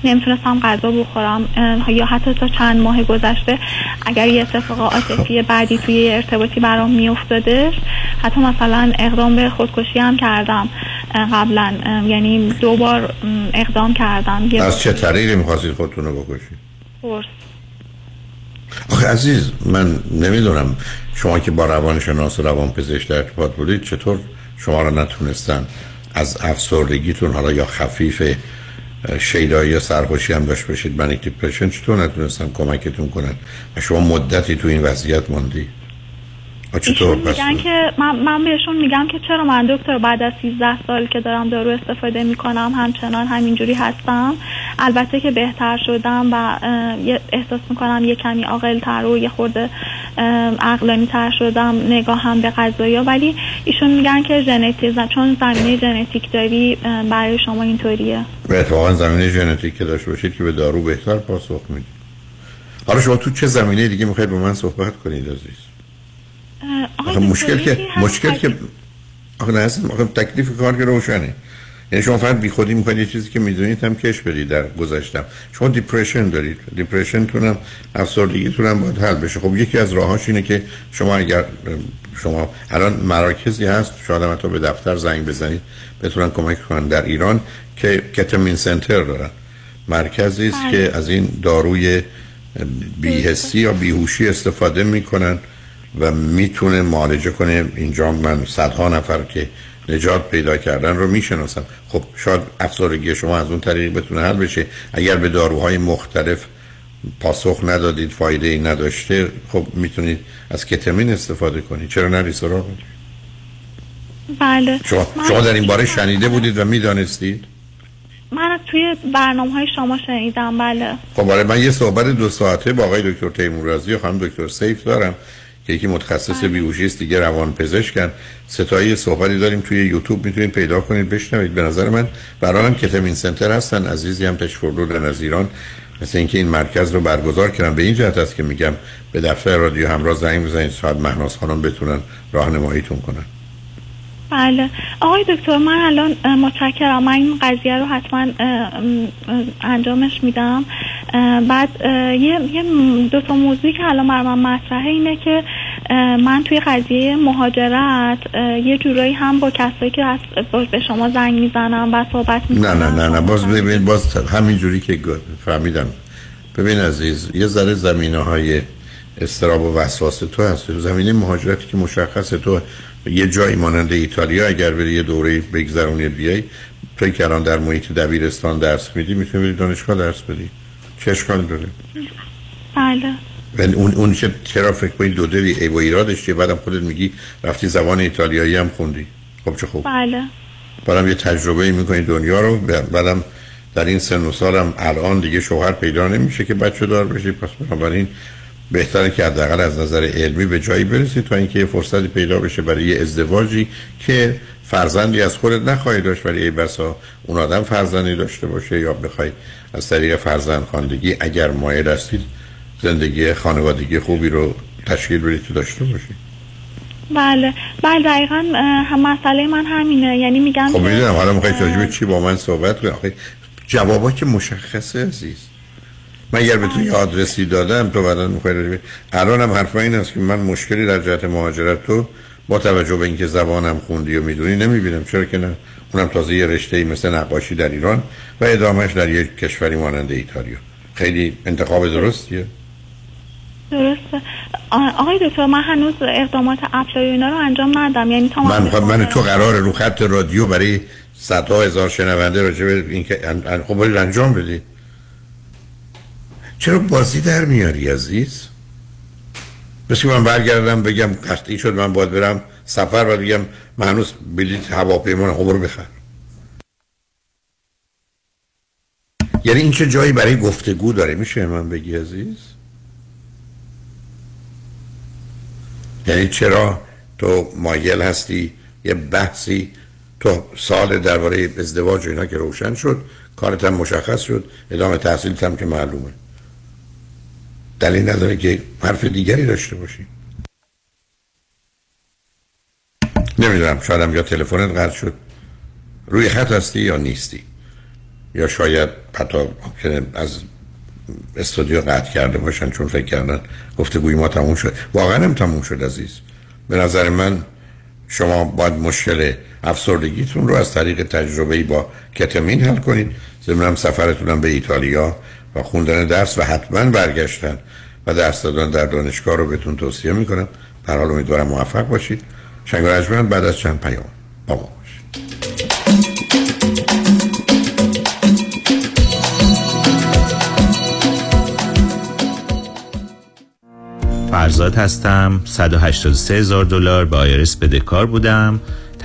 نمی‌تونستم غذا بخورم یا حتی تا چند ماه گذشته اگر یه اتفاق عاطفی بعدی توی ارتباطی برام میافتادش حتی مثلا اقدام به خودکشی هم کردم. قبلا. یعنی دو بار اقدام کردم. از چه طریقی می‌خواستید خودتون رو بکشید آخه عزیز من نمی‌دونم شما که با روانشناس و روانپزشک در ارتباط بودید چطور شما رو نتونستن از افسردگیتون حالا یا خفیف اه، شیدایی یا سرخوشی هم داشت بشید منیک دیپرشن چطور نتونستن کمکتون کنن و شما مدتی تو این وضعیت موندی چطور؟ میگن که من, من بهشون میگم که چرا من دکتر بعد از 13 سال که دارم دارو استفاده می‌کنم همچنان همینجوری هستم. البته که بهتر شدم و احساس می‌کنم یه کمی عاقل تر و یه خورده عقلانی تر شدم نگاهم به قضایا ولی ایشون میگن که ژنتیک چون زمینه ژنتیک داری برای شما اینطوریه. به اتفاقا زمینه ژنتیک که داشته باشید که به دارو بهتر پاسخ می‌دید. حالا شما تو چه زمینه دیگه می‌خواید با من صحبت کنید عزیز؟ مشکل که مشکل که آخه نه تکلیف کار که روشنه. یعنی شما فقط بی خودی می‌خواید یه چیزی که می‌دونید هم کش بدید در گذشتم. شما depression دارید. depression تونم افسردگی تونم باید حل بشه. خب یکی از راهاش اینه که شما اگر شما الان مراکزی هست شاید هم حتی به دفتر زنگ بزنید بتونن کمک کنن. در ایران که کتامین سنتر دارن. مرکزی است که از این داروی بیهسی یا بیهوشی استفاده می‌کنن و می‌تونه معالجه کنه. اینجا من صدها نفر که نجات پیدا کردن رو می‌شناسم. خب شاید افسردگی شما از اون طریق بتونه حل بشه. اگر به داروهای مختلف پاسخ ندادید فایده ای نداشته خب می‌تونید از کتامین استفاده کنید. چرا نری سراغ؟ بله. شما, شما در این باره شنیده بودید و می‌دانستید؟ من توی برنامه های شما شنیدم بله. خب برای من یه صحبت دو ساعته با آقای دکتر تیمورازی و خانم دکتر سیف دارم. یکی متخصص بیهوشی است دیگه روان پزشکن ستایی صحبتی داریم توی یوتیوب می‌تونید پیدا کنید بشنوید. به نظر من برای کتمین سنتر هستن عزیزی هم تشفردو از ایران مثل اینکه این مرکز رو برگزار کردن. به این جهت است که میگم به دفتر رادیو همراه زنگ بزنید شاید مهناز خانم بتونن راهنماییتون کنن. بله. آقای دکتر من الان متشکرم. من این قضیه رو حتما انجامش میدم. بعد یه, یه دو تا موضوعی که الان بر من مطرحه اینه که من توی قضیه مهاجرت یه جورایی هم با کسایی که به شما زنگ می‌زنم و صحبت می‌کنم نه نه نه نه. باز ببین باز همین جوری که فهمیدم. ببین عزیز یه ذره زمینه های استراب و وسواس تو هست زمینه مهاجرتی که مشخص تو یه جایی مانند ایتالیا اگر بری یه دوره بگذرونی بیای توی که الان در محیط دبیرستان درس میدی می‌تونی بری دانشگاه درس بدی. چه اشکال داره؟ بله. و اون اون چه چرا فکر کنید دو دلی ای و ایرادش چیه؟ بعدم خودت میگی رفتی زبان ایتالیایی هم خوندی. خب چه خوب. بله. بعدم یه تجربه می‌کنی دنیا رو بعدم در این سن و سالم الان دیگه شوهر پیدا نمیشه که بچه دار بشی. پس بنابراین بهتره که حداقل از نظر علمی به جایی برسید تا اینکه یه فرصتی پیدا بشه برای یه ازدواجی که فرزندی از خودت نخواهی داشت ولی ای بسا اون آدم فرزندی داشته باشه یا بخوای از طریق فرزند خواندگی اگر مایل هستید زندگی خانوادگی خوبی رو تشکیل بدید تو داشته باشید بله. بله دقیقا هم مسئله من همینه. یعنی میگم خب می‌دونم. حالا می‌خوای چی با من صحبت کنی جوابا که مشخصه عزیز. من اگر به تو یه آدرسی دادم تو بعدا می‌خوای الان هم حرف این است که من مشکلی در جهت مهاجرت تو با توجه به اینکه زبانم خوندی و می‌دونی نمی‌بینم. چرا که نه؟ اونم تازه یه رشته ای مثل نقاشی در ایران و ادامهش در یک کشوری مانند ایتالیا. خیلی انتخاب درستیه؟ درسته. آقای دکتر من هنوز اقدامات اپلای اینا رو انجام ندم یعنی تا من خب من تو قرار رو خط رادیو برای صدها هزار شنونده راجع به اینکه خب انجام بدی چرا بازی در میاری عزیز؟ مثل من برگردم بگم قطعی شد من باید برم سفر و بگم من هنوز بلیت هواپیما رو بخر یعنی این چه جایی برای گفتگو داره؟ میشه من بگی عزیز؟ یعنی چرا تو مایل هستی یه بحثی؟ تو سال درباره ازدواج و اینا که روشن شد کارت مشخص شد ادامه تحصیلت که معلومه. دلیل نداره که حرف دیگری داشته باشی. نمی‌دونم شاید یا تلفنت قطع شد. روی خط هستی یا نیستی؟ یا شاید حتی از استودیو قطع کرده باشن چون فکر کردن گفته ما تموم شد. واقعا هم تموم شد عزیز. به نظر من شما باید مشکل افسردگیتون رو از طریق تجربه با کتمین حل کنید. ضمن سفرتونم به ایتالیا. و خوندن درس و حتما برگشتن و درس دادن در دانشگاه رو بهتون توصیه می‌کنم. در حال امیدوارم موفق باشید. شنگ بعد از چند پیام با ما باشید. فرزاد هستم. 183 هزار دلار به IRS بدهکار بودم.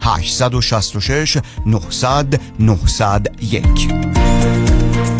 866 900 901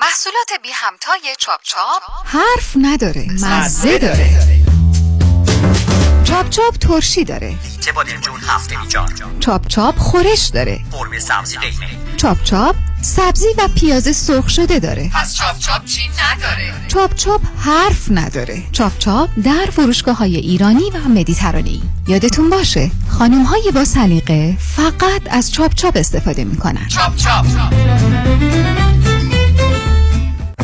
محصولات بی همتای چاپ چاپ. حرف نداره مزه داره. چاپ چاپ ترشی داره. چه بادمجون هفته جان چاپ چاپ خورش داره. قرمه سبزی قیمه. چاپ چاپ سبزی و پیاز سرخ شده داره. پس چاپ چاپ چی نداره؟ چاپ چاپ حرف نداره. چاپ چاپ در فروشگاه های ایرانی و مدیترانی یادتون باشه خانم های با سلیقه فقط از چاپ چاپ استفاده می‌کنن. چاپ چاپ.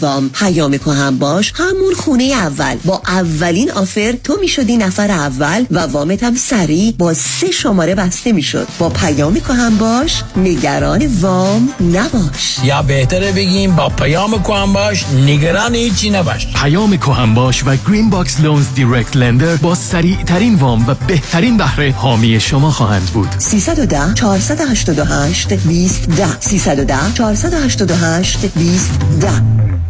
وام پیام هم باش. همون خونه اول. با اولین offer تو می‌شدی نفر اول و وامت هم سریع با سه شماره بسته می‌شد. با پیام هم باش. نگران وام نباش. یا بهتره بگیم با پیام هم باش. نگران هیچی نباش. پیام هم باش و Green Box Loans direct lender با سریع ترین وام و بهترین بهره حامی شما خواهند بود. 310 488 20 10 310 488 20 10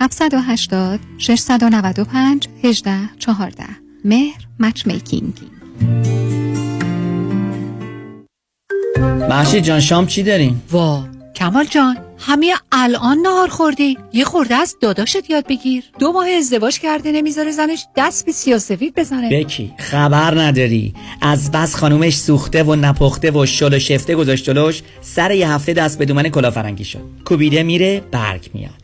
780 695 18 14 مهر مچ میکینگ. محشی جان شام چی داریم؟ وا کمال جان همه الان نهار خوردی. یه خورده از داداشت یاد بگیر. دو ماه ازدواج کرده نمی‌ذاره زنش دست به سیاسفید بزنه. بکی خبر نداری. از بس خانومش سوخته و نپخته و شل و شفته گذاشت جلوش سر یه هفته دست به دومن کلافرنگی شد. کوبیده میره برگ میاد.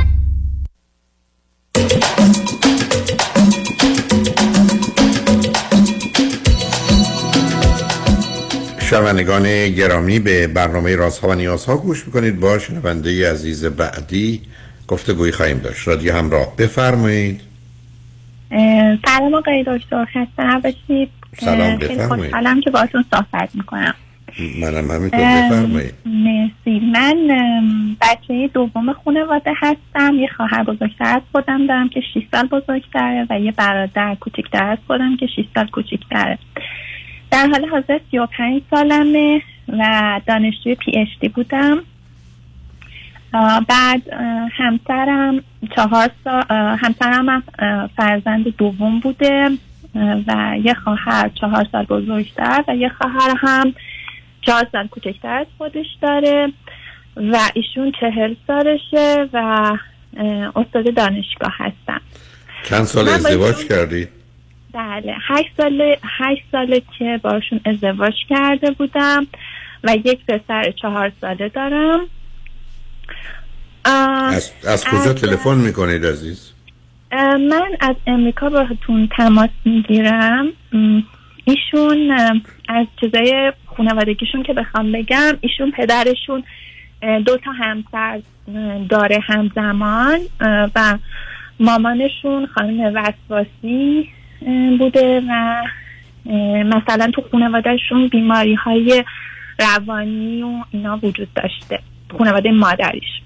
شنوندگان گرامی به برنامه رازها و نیازها گوش می‌کنید. با شنونده عزیز بعدی گفتگوی خواهیم داشت. رادیو همراه بفرمایید. سلام آقای دکتر. خسته نباشید. سلام خیلی بفرمایید. خوشحالم که باهاتون صحبت می‌کنم. منم همینطور بفرمایید. مرسی. من بچه دوم خانواده هستم. یه خواهر بزرگتر از خودم دارم که 6 سال بزرگتره و یه برادر کوچکتر از خودم که 6 سال کوچکتره. در حال حاضر 35 سالمه و دانشجوی پی اچ دی بودم. بعد همسرم چهار سال همسرم فرزند دوم بوده و یه خواهر چهار سال بزرگتر و یه خواهر هم چهار سال کوچکتر از خودش داره و ایشون چهل سالشه و استاد دانشگاه هستم. چند سال ازدواج کردید بله هشت ساله هشت ساله که باشون ازدواج کرده بودم و یک پسر چهار ساله دارم. از, از کجا تلفن می‌کنید عزیز؟ من از امریکا باهاتون تماس می‌گیرم. ایشون از چیزای خانوادگیشون که بخوام بگم ایشون پدرشون دو تا همسر داره همزمان و مامانشون خانم وسواسی بوده و مثلا تو خانوادهشون بیماری های روانی و اینا وجود داشته خانواده مادریش.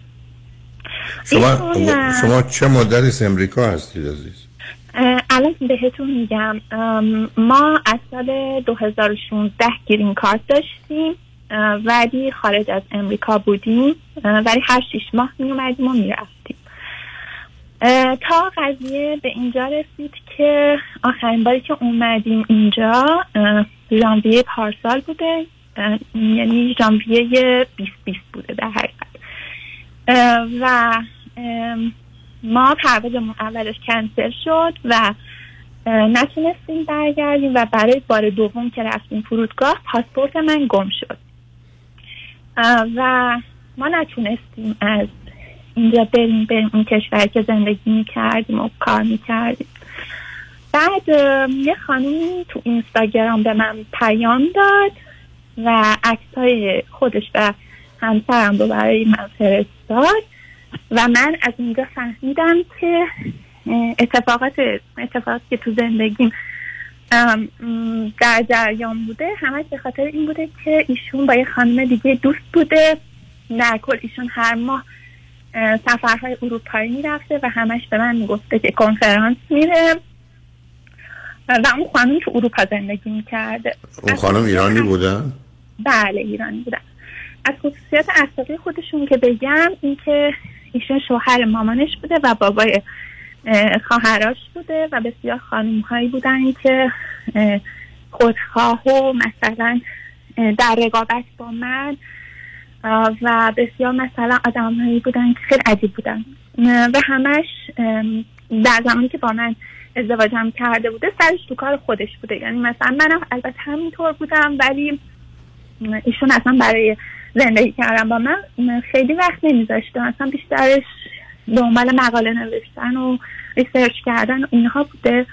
شما شما چه مدتی از امریکا هستید عزیز؟ الان بهتون میگم. ما از سال 2016 گرین کارت داشتیم ولی خارج از امریکا بودیم ولی هر شیش ماه می اومدیم و می‌رفتیم. تا قضیه به اینجا رسید که آخرین باری که اومدیم اینجا ژانویه پارسال بوده. یعنی ژانویه 2020 بوده در حقیقت. و ما پروازمون اولش کنسل شد و نتونستیم برگردیم و برای بار دوم که رفتیم فرودگاه پاسپورت من گم شد. و ما نتونستیم از اینجا بریم بریم اون کشور که زندگی می‌کردیم و کار می‌کردیم. بعد یه خانومی تو اینستاگرام به من پیام داد و عکسای خودش و همسرم رو برای من فرستاد و من از اینجا فهمیدم که اتفاقات اتفاقاتی که تو زندگیم در جریان بوده همش به خاطر این بوده که ایشون با یه خانم دیگه دوست بوده. در کل ایشون هر ماه اه، سفرهای اروپایی می‌رفته و همش به من می‌گفته که کنفرانس میره و اون خانم تو اروپا زندگی می‌کرده. اون خانم ایرانی بودن بله ایرانی بودن از خصوصیات اخلاقی خودشون که بگم اینکه ایشون شوهر مامانش بوده و بابای اه، خواهراش بوده و بسیار خانم هایی بودن که اه، خودخواه و مثلا در رقابت با من و بسیار مثلا آدم هایی بودن که خیلی عجیب بودن. و همش در زمانی که با من ازدواجم کرده بوده سرش تو کار خودش بوده. یعنی مثلا منم البته همینطور بودم ولی ایشون اصلا برای زندگی کردن با من خیلی وقت نمیذاشته. مثلا بیشترش دنبال مقاله نوشتن و research کردن اینها بوده.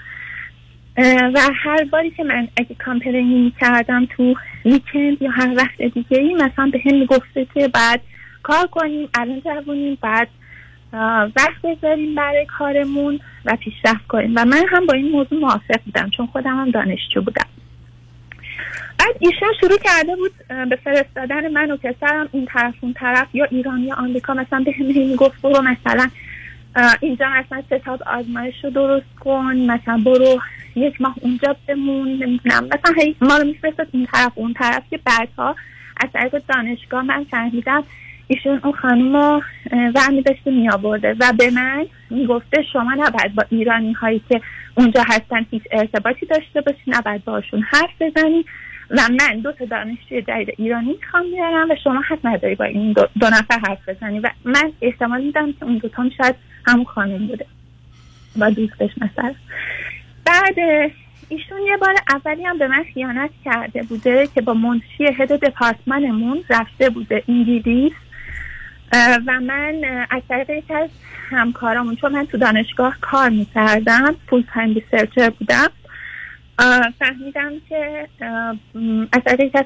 و هر باری که من اگه complain ی کردم تو ویکند یا هر وقت دیگه ای مثلا به هم می‌گفته که بعد کار کنیم الان جوونیم بعد وقت بذاریم برای کارمون و پیشرفت کنیم. و من هم با این موضوع موافق بودم چون خودم هم دانشجو بودم. بعد ایشون شروع کرده بود به فرستادن من و پسرم این طرف اون طرف یا ایران یا آمریکا. مثلا به هم می‌گفت برو مثلا اینجا مثلا ستاد آزمایش رو درست کن مثلا برو یک ماه اونجا بمون نمی‌دونم. مثلا هی ما رو میفرستاد این طرف اون طرف که بعدها از طریق دانشگاه من فهمیدم ایشون اون خانم رو ورمی داشته می آورده و به من می‌گفته شما نباید با ایرانی هایی که اونجا هستن هیچ ارتباطی داشته باشی نباید باشون حرف بزنی و من دو تا دانشجوی جدید ایرانی می‌خوام بیارم و شما حق نداری با این دو, دو نفر حرف بزنی. و من احتمال میدم که اون دوتا شاید همون خانم بوده. با دوستش مثلا. بعد ایشون یه بار اولی هم به من خیانت کرده بوده که با منشی head department مون رفته بوده انگلیس. و من از طریق یکی از همکارامون چون من تو دانشگاه کار می‌کردم full-time researcher بودم فهمیدم که از طریق از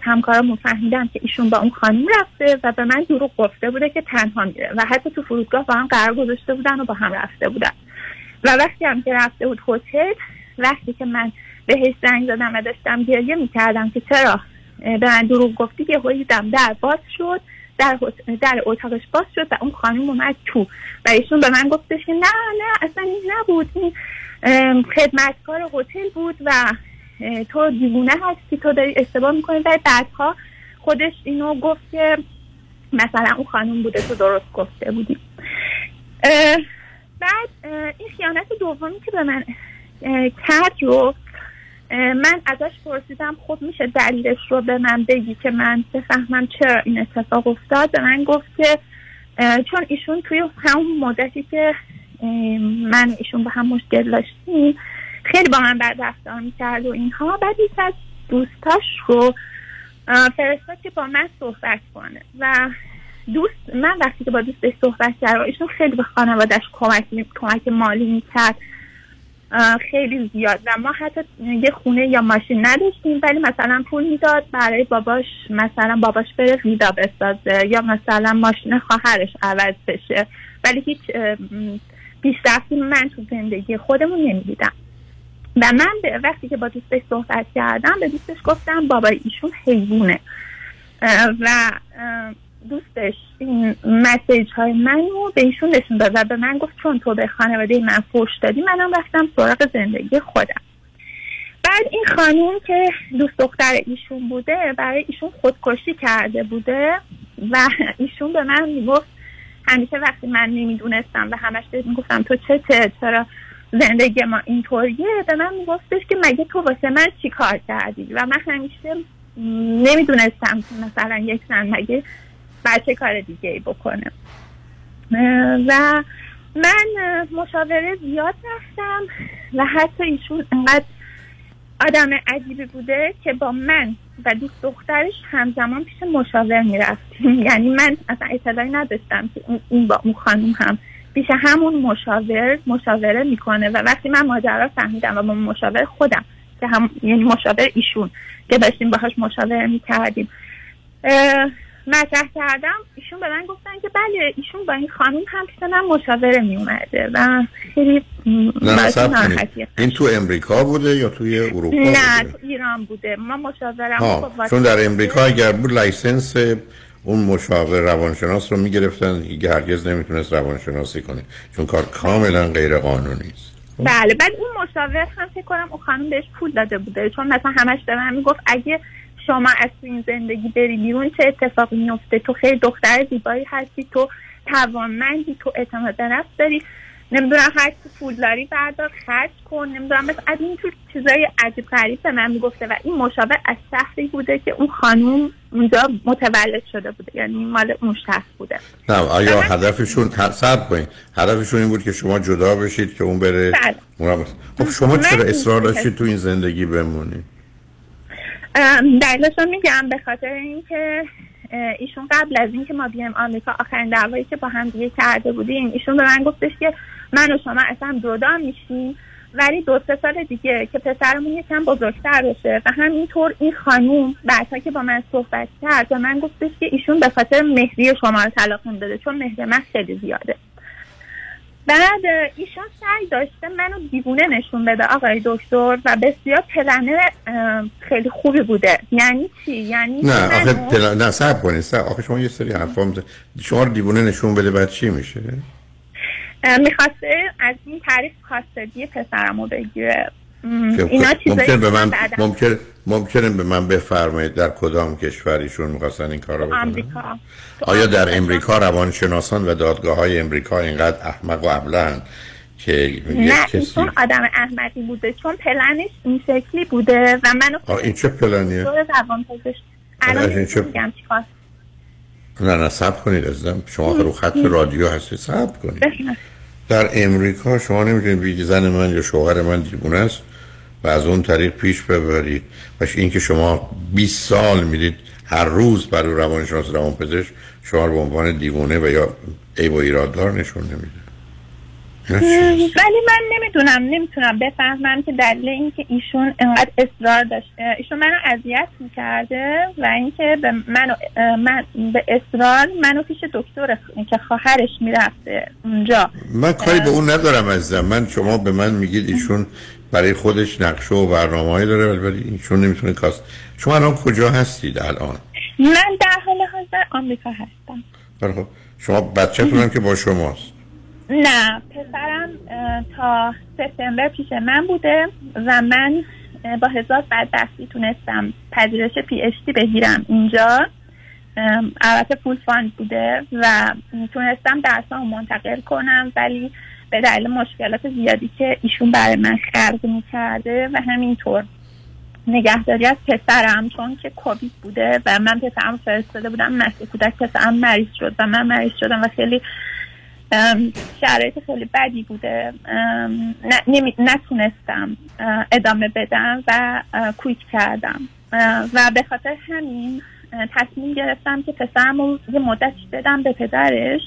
فهمیدم که ایشون با اون خانم رفته و به من دروغ گفته بوده که تنها میره و حتی تو فرودگاه با هم قرار گذاشته بودن و با هم رفته بودن. و وقتی هم که رفته بود هتل وقتی که من بهش زنگ زدم و داشتم گریه می‌کردم که چرا به من دروغ گفتی که دیدم در باز شد در, در اتاقش باز شد و اون خانم اومد تو و ایشون به من گفتش که نه نه اصلا این نبود. این خدمتکار هتل بود و تو دیوونه هستی تو داری اشتباه می‌کنی. و بعدها خودش اینو گفت که مثلا اون خانم بوده تو درست گفته بودی. بعد این خیانت دومی که به من کرد رو. من ازش پرسیدم خب میشه دلیلش رو به من بگی که من بفهمم چرا این اتفاق افتاد؟ به من گفت که چون ایشون توی همون مدتی که من ایشون با هم مشکل داشتیم خیلی با من بد رفتار می‌کرد و اینها. بعد یک از دوستاش رو فرستاد که با من صحبت کنه. و دوست من وقتی که با دوستش صحبت کردم ایشون خیلی به خانوادش کمک می- کمک مالی می‌کرد. خیلی زیاد. و ما حتی یه خونه یا ماشین نداشتیم ولی مثلا پول می‌داد برای باباش مثلا باباش بره غذا بسازه یا مثلا ماشین خواهرش عوض بشه. ولی هیچ پیشرفتی من تو زندگی خودمون نمی‌دیدم. و من وقتی که با دوستش صحبت کردم به دوستش گفتم بابا ایشون حیوونه و دوستش این مسیج های منو به ایشون نشون داد و به من گفت چون تو به خانواده من فوش دادی منم رفتم سراغ زندگی خودم. بعد این خانوم که دوست دختر ایشون بوده برای ایشون خودکشی کرده بوده و ایشون به من می‌گفت همیشه وقتی من نمی‌دونستم و همش بهش می‌گفتم تو چته چرا زندگی ما اینطوریه؟ به من میگفتش که مگه تو واسه من چی کار کردی؟ و من همیشه نمی‌دونستم که مثلا یک زن مگه بچه کار دیگه ای بکنه و من مشاوره زیاد رفتم و حتی ایشون انقدر آدم عجیبی بوده که با من و دوست دخترش همزمان پیش مشاور می‌رفتیم. (laughs) یعنی من اصلا اطلاعی نداشتم که این با اون خانم هم پیش همون مشاور مشاوره می‌کنه. و وقتی من ماجرا فهمیدم و با مشاور خودم که هم یعنی مشاور ایشون که داشتیم باهاش مشاوره می‌کردیم. مطرح کردم ایشون به من گفتن که بله ایشون با این خانم هم پیش من مشاوره میومده و خیلی. این تو امریکا بوده یا توی اروپا نه بوده؟ تو ایران بوده. ما ها واسطه- چون در امریکا اگر بود license اون مشاور روانشناس رو می‌گرفتن دیگه هرگز نمی‌تونست روانشناسی کنه. چون کار کاملا غیر قانونی است. بله بعد اون مشاور هم فکر کنم اون خانم بهش پول داده بوده. چون مثلا همش به من می‌گفت اگه شما از تو این زندگی بری بیرون چه اتفاقی میفته تو خیلی دختر زیبایی هستی تو توانمندی تو اعتماد به نفس داری. نمی‌دونم هر چی پول داری بردار خرج کن. نمی‌دونم از این جور چیزای عجیب غریب به من می‌گفته و این مشاور از شهری بوده که اون خانوم اونجا متولد شده بوده. یعنی مال اون شهر بوده. نه آیا هدفشون صبر کنید هدفشون این بود که شما جدا بشید که اون بره. بله. خب شما چرا اصرار داشتید تو این زندگی بمونید دلیلش رو میگم به خاطر اینکه ایشون قبل از اینکه ما بیایم آمریکا آخرین دعوایی که با هم دیگه کرده بودیم ایشون به من گفتش که من و شما اصلا جدا میشیم ولی دو سه سال دیگه که پسرمون یکم بزرگتر بشه. و همینطور این خانوم بعدها که با من صحبت کرد به من گفتش که ایشون به خاطر مهری شما رو طلاق داده چون مهر من خیلی زیاده. بعد اه، ایشون سعی داشته منو دیوونه نشون بده آقای دکتر و بسیار پلنر اه، خیلی خوبی بوده. یعنی چی؟ یعنی نه آخه پلا... نه صبر کنید صبر. آخه شما یه سری حرفا شما رو دیوونه نشون بده بعد چی میشه؟ می‌خواسته از این تعریف خواستگی پسرمو بگیره. اینا ممکن به من ممکن ممکنه به من بفرمایید در کدام کشوریشون می‌خواستن این کارو بکنن؟ آمریکا. آیا در امریکا روانشناسان و دادگاه های امریکا اینقدر احمق و ابلهن که یک نه کسی ایشون آدم احمدی بوده چون پلنش این شکلی بوده و منو این چه پلنیه؟ روان پزشک. الان آره، این میگم چیکار؟ نه نه صبر کنید عزیزم. شما رو خط رادیو هستید. صبر کنید. در امریکا شما نمی‌تونید بگید زن من یا شوهر من دیوونه است و از اون طریق پیش ببرید و اینکه شما 20 سال میرید هر روز برای روانشناس روانپزشک شما رو به عنوان دیوونه و یا عیب و ایراددار نشون نمیده؟ ولی من نمی‌دونم نمی‌تونم بفهمم که دلیل اینکه ایشون انقدر اصرار داشته ایشون منو اذیت می‌کرده و اینکه به منو من به اصرار منو پیش دکتر که خواهرش می‌رفته اونجا. من کاری به اون ندارم عزیزم. من شما به من میگید ایشون برای خودش نقشه و برنامه داره ولی ایشون نمی‌تونه custody. شما الان کجا هستید الان؟ من در حال حاضر آمریکا هستم. ولی خب. شما بچه‌تون هم که با شماست. نه پسرم تا سپتامبر پیش من بوده و من با هزار بدبختی تونستم پذیرش PhD بگیرم اینجا. البته full fund بوده و تونستم درسامو منتقل کنم ولی به دلیل مشکلات زیادی که ایشون برای من خلق می‌کرده و همینطور نگهداری از پسرم چون که کووید بوده و من پسرم فرستاده بودم مسیح کودک پسرم مریض شد و من مریض شدم و خیلی شرایط خیلی بدی بوده. نتونستم ادامه بدم و اه، کویت کردم. و به خاطر همین تصمیم گرفتم که پسرم رو یه مدتی بدم به پدرش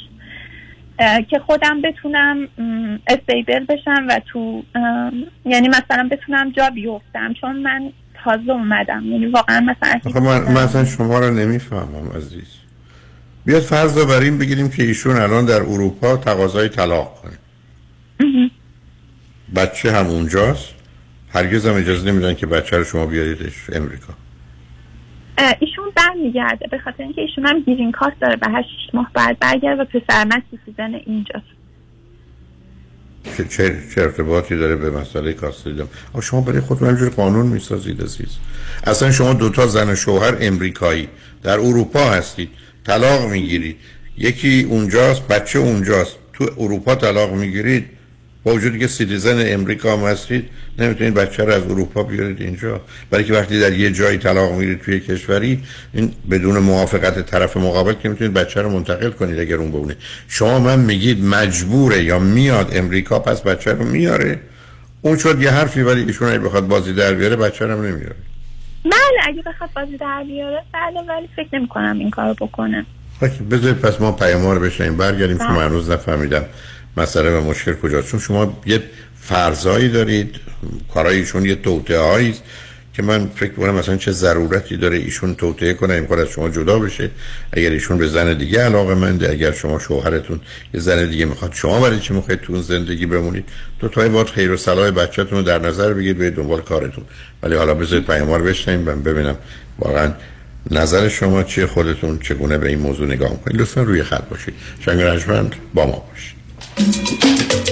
که خودم بتونم stable بشم و تو یعنی مثلا بتونم جا بیفتم. چون من تازه اومدم. یعنی واقعا مثلا من, من اصلا شما رو نمی‌فهمم عزیز. بیاید فرض رو بر این بگیریم که ایشون الان در اروپا تقاضای طلاق کنه بچه هم اونجاست. هرگز هم اجازه نمیدن که بچه رو شما بیاریدش امریکا. ایشون برمیگرده. به خاطر اینکه ایشون هم green card داره. و هر شیش ماه بعد برگرده و پسر من citizen اینجاست. چه, چه, چه ارتباطی داره به مسئله custody شما برای خودتون همجور قانون می‌سازید عزیز. اصلا شما دوتا زن و شوهر امریکایی در اروپا هستید. طلاق می‌گیرید. یکی اونجاست بچه اونجاست. تو اروپا طلاق می‌گیرید. با وجودی که citizen امریکا هم هستید نمی‌تونید بچه رو از اروپا بیارید اینجا. برای که وقتی در یه جایی طلاق می‌گیرید توی کشوری این بدون موافقت طرف مقابل که می‌تونید بچه رو منتقل کنید اگر اون بونه شما من میگید مجبوره یا میاد امریکا پس بچه رو میاره. اون شد یه حرفی ولی ایشون بخواد بازی در بیاره بچه رو نمیاره. بله اگه بخواد بازی در بیاره بله ولی فکر نمی کنم این کارو بکنه. اوکی، بذارید پس ما پیام رو بشنیم برگردیم چون بله. من هنوز نفهمیدم مسئله و مشکل کجاست. چون شما یه فرضایی دارید کارایشون یه توطئه هایی است. که من فکر کنم مثلا چه ضرورتی داره ایشون توطئه کنه امکان از شما جدا بشه. اگر ایشون به زن دیگه علاقه منده اگر شما شوهرتون یه زن دیگه می‌خواد شما برای چی می‌خواید تو زندگی بمونید؟ دو تای باید خیر و صلاح بچه‌تون رو در نظر بگیرید به دنبال کارتون. ولی حالا بذارید پیام رو بشنیم من ببینم واقعا نظر شما چیه خودتون چگونه به این موضوع نگاه می‌کنید. لطفا روی خط باشید. شنگ رجمند با ما باشید.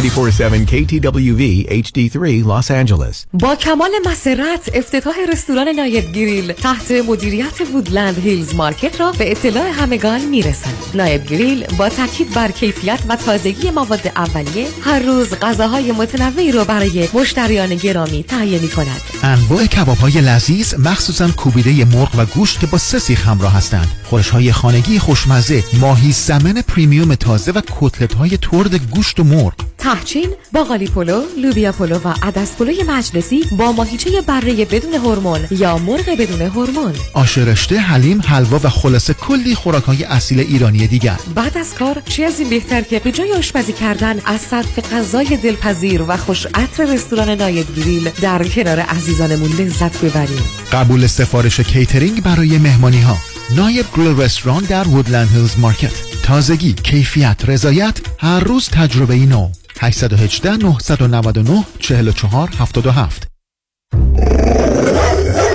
KTWV HD3 Los Angeles. با کمال مسرت افتتاح رستوران نایب Grill. تحت مدیریت Woodland Hills Market را به اطلاع همگان می‌رساند نایب Grill با تاکید بر کیفیت و تازگی مواد اولیه هر روز غذاهای متنوعی را برای مشتریان گرامی تهیه می کند انواع کباب های لذیذ مخصوصا کوبیده مرغ و گوشت که با سه سیخ همراه هستند. خورش های خانگی خوشمزه ماهی salmon premium تازه و کتلت های ترد گوشت و مرغ. ته‌چین باقالی پلو لوبیا پلو و عدس پلوی مجلسی با ماهیچه بره بدون هورمون یا مرغ بدون هورمون. آش رشته حلیم حلوا و خلاصه کلی خوراک های اصیل ایرانی دیگر. بعد از کار چه از این بهتر که به جای آشپزی کردن از صرف غذای دلپذیر و خوش عطر رستوران نایب Grill در کنار عزیزانمون لذت ببریم. قبول سفارش کیترینگ برای مهمانی ها نایب Grill رستوران در Woodland Hills Market. تازگی کیفیت رضایت هر روز تجربه نو. 818 999 44 77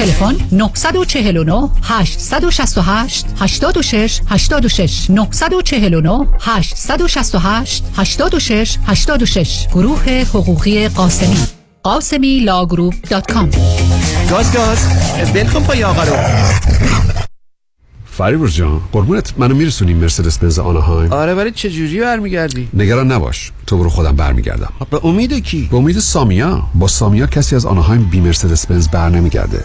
تلفن 949 868 86 86 949 868 86 86 گروه حقوقی قاسمی. قاسمی law group dot com. گاز گاز. ولکن پای آقا رو. فریبرز جان قربونت. منو میرسونی مرسدس بنز آناهایم؟ آره ولی چه جوری برمیگردی؟ نگران نباش. تو برو خودم برمیگردم. به امید کی؟ به امید سامیا. با سامیا کسی از آناهایم بی مرسدس بنز بر نمیگرده.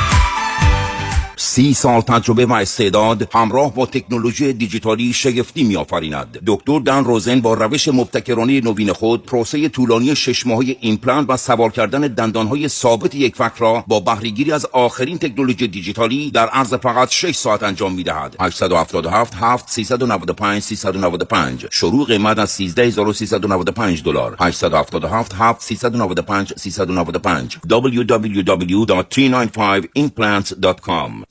سی سال تجربه و استعداد همراه با تکنولوژی دیجیتالی شگفتی میآفریند. دکتر دان روزن با روش مبتکرانه نوین خود پروسه طولانی شش ماهه ایمپلنت و سوار کردن دندانهای ثابت یک فک را با بهرهگیری از آخرین تکنولوژی دیجیتالی در عرض فقط 6 ساعت انجام می‌دهد. 877 7 395 395 شروع قیمت از 13395 دلار. 877 7 395 395 www.395implants.com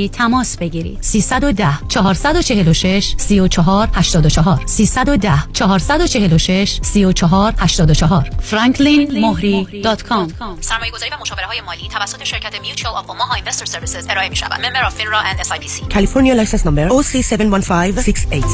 تماس بگیرید. 310 446 34 84 310 446 34 84 franklinmohri.com سرمایه گذاری و مشاوره های مالی توسط شرکت Mutual of Omaha Investor Services ارائه می شود member of FINRA and SIPC California license number OC71568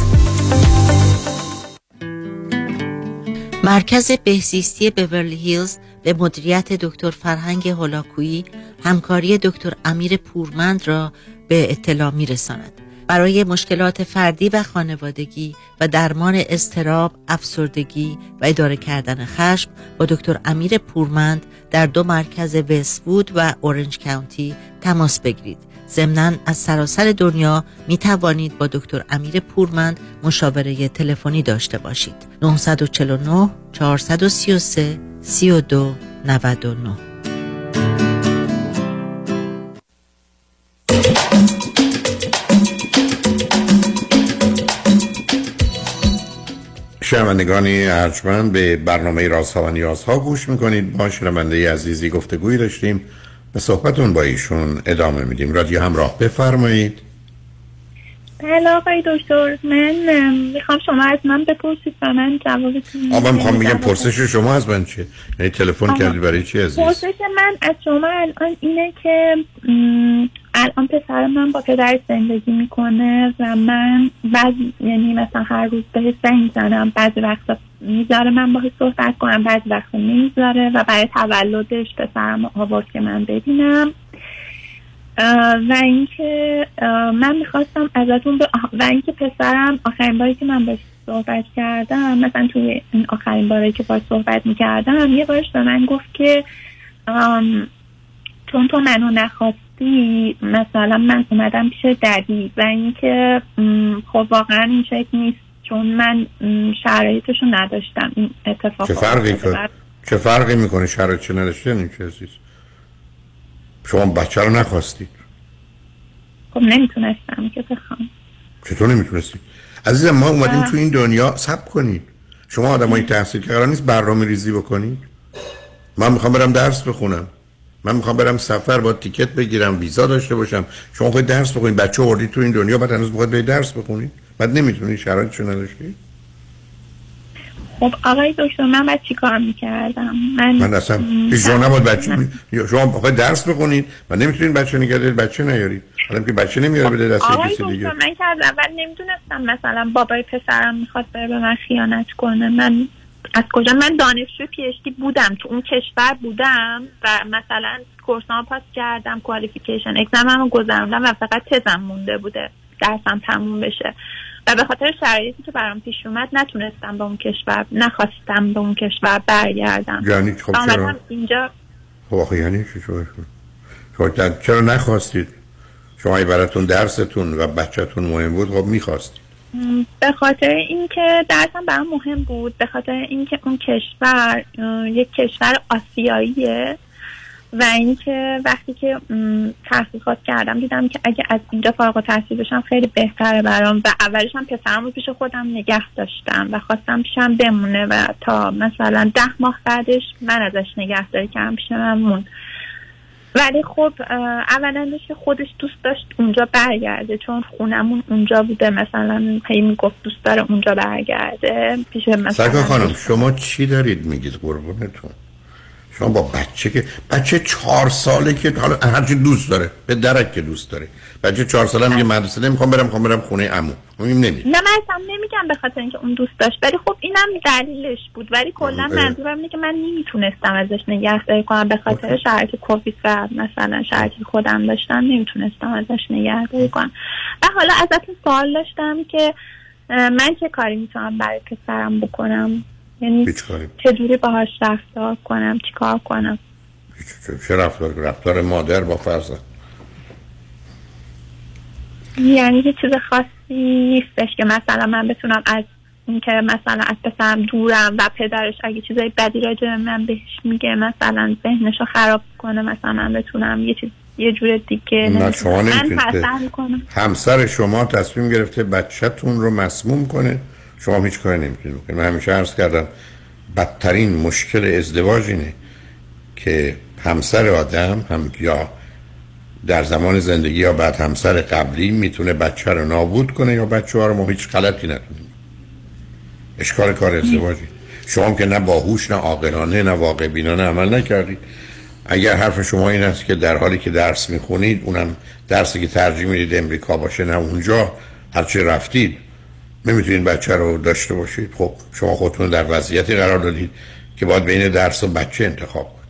مرکز بهزیستی بورلی هیلز به مدیریت دکتر فرهنگ هولاکویی همکاری دکتر امیر پورمند را به اطلاع می رساند. برای مشکلات فردی و خانوادگی و درمان استراب، افسردگی و اداره کردن خشم با دکتر امیر پورمند در دو مرکز وستوود و اورنج کاونتی تماس بگیرید. ضمناً از سراسر دنیا می توانید با دکتر امیر پورمند مشاوره تلفنی داشته باشید. 949 433 32 99 شنوندگانی ارجمند به برنامه رازها و نیازها گوش می‌کنید. با شنونده عزیزی گفتگوی داشتیم. به صحبتون با ایشون ادامه میدیم. رادیو همراه بفرمایید. بله آقای دکتر من ام، می‌خوام شما از من بپرسید و من جوابتون آقا می‌خوام میگم پرسش شما از من چیه؟ یعنی تلفن. کردی برای چی عزیز؟ پرسش من از شما الان اینه که الان پسر من با پدرش زندگی می‌کنه و من بعض یعنی مثلا هر روز بهش زنگ زنم بعضی وقتا می‌ذاره من باهاش صحبت کنم بعضی وقتا نمی‌ذاره و برای تولدش پسرم آورد که من ببینم. و اینکه من می‌خواستم ازتون ب... آها، و اینکه پسرم آخرین باری که من باش صحبت کردم مثلا توی این آخرین باری که باش صحبت می‌کردم یه بارش به من گفت که چون تو منو نخواستی مثلا من اومدم پیش ددی و اینکه خب واقعا این شکل نیست چون من شرایطشو نداشتم. این اتفاق چه فرقی کن چه فرقی می‌کنه شرایط چه نداشته؟ چه عزیز؟ شما بچه رو نخواستید خب نمی‌تونستم که بخوام؟ چطور نمی‌تونستید عزیزم ما اومدیم. تو این دنیا سب کنید. شما آدم های تحصیل که قرار نیست برنامه ریزی بکنید. من می‌خوام برم درس بخونم. من می‌خوام برم سفر با تیکت بگیرم ویزا داشته باشم. شما خواهید درس بخونید بچه آوردید تو این دنیا بعد هنوز بخواید برید درس بخونید بعد نمی‌تونید شرایطشو نداشتید خب آقای دکتر من باید چی کار می‌کردم؟ من من اصلا جا نباید بچه شما بخواید درس بخونید؟ و نمی‌تونید بچه نگه دارید بچه نیارید. حالا که بچه نمیاره بده دست آقای کسی دیگه. دکتر من که از اول نمی‌دونستم مثلا بابای پسرم می‌خواد بره به من خیانت کنه. من از کجا؟ من دانشجو پیشتی بودم تو اون کشور بودم و مثلا کورسام پاس کردم کوالیفیکیشن اگزمم رو گذروندم و فقط تزم مونده بوده درسم تموم بشه. و به خاطر شرایطی که برام پیش اومد نتونستم به اون کشور نخواستم به اون کشور برگردم. یعنی خب چرا؟ اینجا. خب یعنی در- چرا نخواستید؟ شما براتون درستون و بچهتون مهم بود خب می‌خواستید. به خاطر اینکه درسم برام مهم بود به خاطر اینکه اون کشور یک کشور آسیاییه و اینکه وقتی که تحقیقات کردم دیدم که اگه از اینجا فارغ التحصیل بشم خیلی بهتره برام و اولش هم پسرم رو پیش خودم نگه داشتم و خواستم پیشم بمونه و تا مثلا ده ماه بعدش من ازش نگهداری کردم پیش من مون ولی خب اولا که خودش دوست داشت اونجا برگرده چون خونمون اونجا بوده. مثلا هی می‌گفت دوست داره اونجا برگرده. پیش مثلا خانم شما چی دارید میگید؟ قربونتون. شما با بچه که بچه چهار ساله که حالا هرچی دوست داره به درک که دوست داره. بچه چهار ساله میگه مدرسه نمی‌خوام برم می‌خوام برم خونه عمو. میگیم نمیره نه من اصلا نمیگم به خاطر اینکه اون دوست داشت. ولی خب اینم دلیلش بود. ولی کلا. منظورم اینه که من نمی‌تونستم ازش نگهداری کنم. به خاطر شرایط کووید و مثلا شرایطی خودم داشتم نمی‌تونستم ازش نگهداری کنم. و حالا ازتون سوال داشتم که من چه کاری می‌تونم برای پسرم بکنم؟ یعنی چجوری باهاش رفتار کنم چیکار کنم؟ چه رفتار رفتار مادر با فرزند؟ یعنی یه چیز خاصی نیستش که مثلا من بتونم از اینکه مثلا از پسرم دورم و پدرش اگه چیزای بدی راجع من بهش میگه مثلا ذهنشو خراب کنه مثلا من بتونم یه چیز یه جور دیگه نه، شما من همسر شما تصمیم گرفته بچهتون رو مسموم کنه. شما هیچ کاری نمی‌تونید بکنید من همیشه عرض کردم بدترین مشکل ازدواج اینه که همسر آدم هم یا در زمان زندگی یا بعد همسر قبلی می‌تونه بچه رو نابود کنه یا بچه ها رو ما هیچ غلطی نکنیم. اشکال کار ازدواجی. شما که نه باهوش نه عاقلانه نه واقع بینانه عمل نکردید. اگر حرف شما این است که در حالی که درس می‌خونید اونم درسی که ترجیح می‌دید امریکا باشه نه اونجا هرچی رفتید نمی‌تونید بچه رو داشته باشید. خب شما خودتون در وضعیتی قرار دادید که باید بین درس و بچه انتخاب کنید.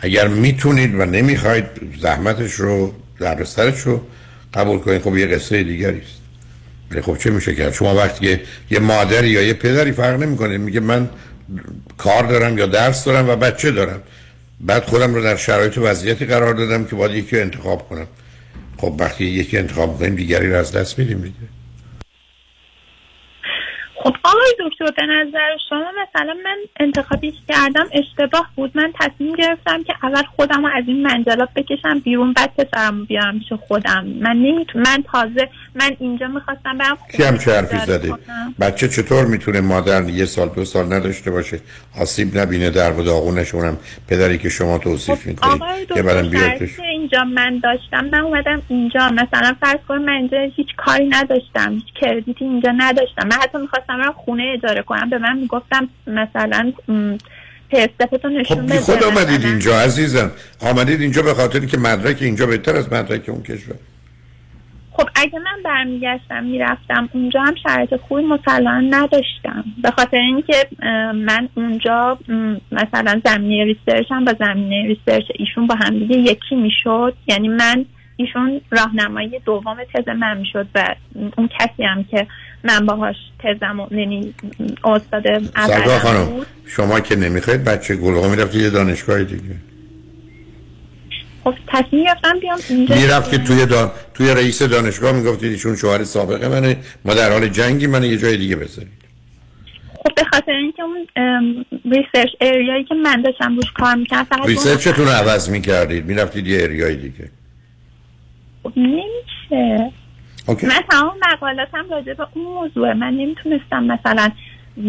اگر می‌تونید و نمی‌خواید زحمتش رو در سرش رو قبول کنید. خب یه قصه دیگری است. خب چه میشه کرد شما وقتی یه مادری یا یه پدری فرق نمی‌کنه میگه من کار دارم یا درس دارم و بچه دارم. بعد خودم رو در شرایط و وضعیتی قرار دادم که باید یکی انتخاب کنم. خب وقتی یکی انتخاب کنیم دیگری رو از دست میدیم دیگه. خب آقای دکتر به نظر شما مثلا من انتخابی کردم اشتباه بود. من تصمیم گرفتم که اول خودم رو از این منجلاب بکشم بیرون بعد پسرم رو بیارم پیش خودم. من نمی‌تونم من تازه من اینجا می‌خواستم برم کی هم چه حرفی زده. بچه چطور می‌تونه مادر یه سال دو سال نداشته باشه؟ آسیب نبینه در و داغونش اونم. پدری که شما توصیف می‌کنید شرطی که اینجا من داشتم من اومدم اینجا. مثلا فرض کن من اینجا هیچ کاری نداشتم هیچ کردیتی اینجا نداشتم. من حتی می‌خواستم برم خونه اجاره کنم به من می‌گفتم مثلا نشون خب خود آمدید. اینجا عزیزم. آمدید اینجا به خاطر که مدرک اینجا بهتر از مدرک اون کشور. خب اگه من برمیگشتم می‌رفتم اونجا هم شرایط خوبی مسلما نداشتم. به خاطر اینکه من اونجا مثلا زمینه research هم با زمینه research ایشون با هم دیگه یکی می‌شد. یعنی من ایشون راهنمایی دوم تز من می‌شد و اون کسی هم که من باهاش تزم یعنی استاد خانم بود. شما که نمی‌خواید بچه گلغا می‌رفتید یه دانشگاه دیگه. خب تصمیم گرفتم بیام اینجا. می‌رفت که توی دا... توی رئیس دانشگاه می‌گفتید ایشون شوهر سابقه منه. ما در حال جنگی منه یه جای دیگه بذارید. خب به خاطر اینکه اون research area یی که من داشتم روش کار می‌کردم فقط research تون رو عوض می‌کردید. می‌رفتید یه area ی دیگه. خب نمیشه. OK. من تمام مقالاتم راجع به اون موضوع من نمی‌تونستم مثلا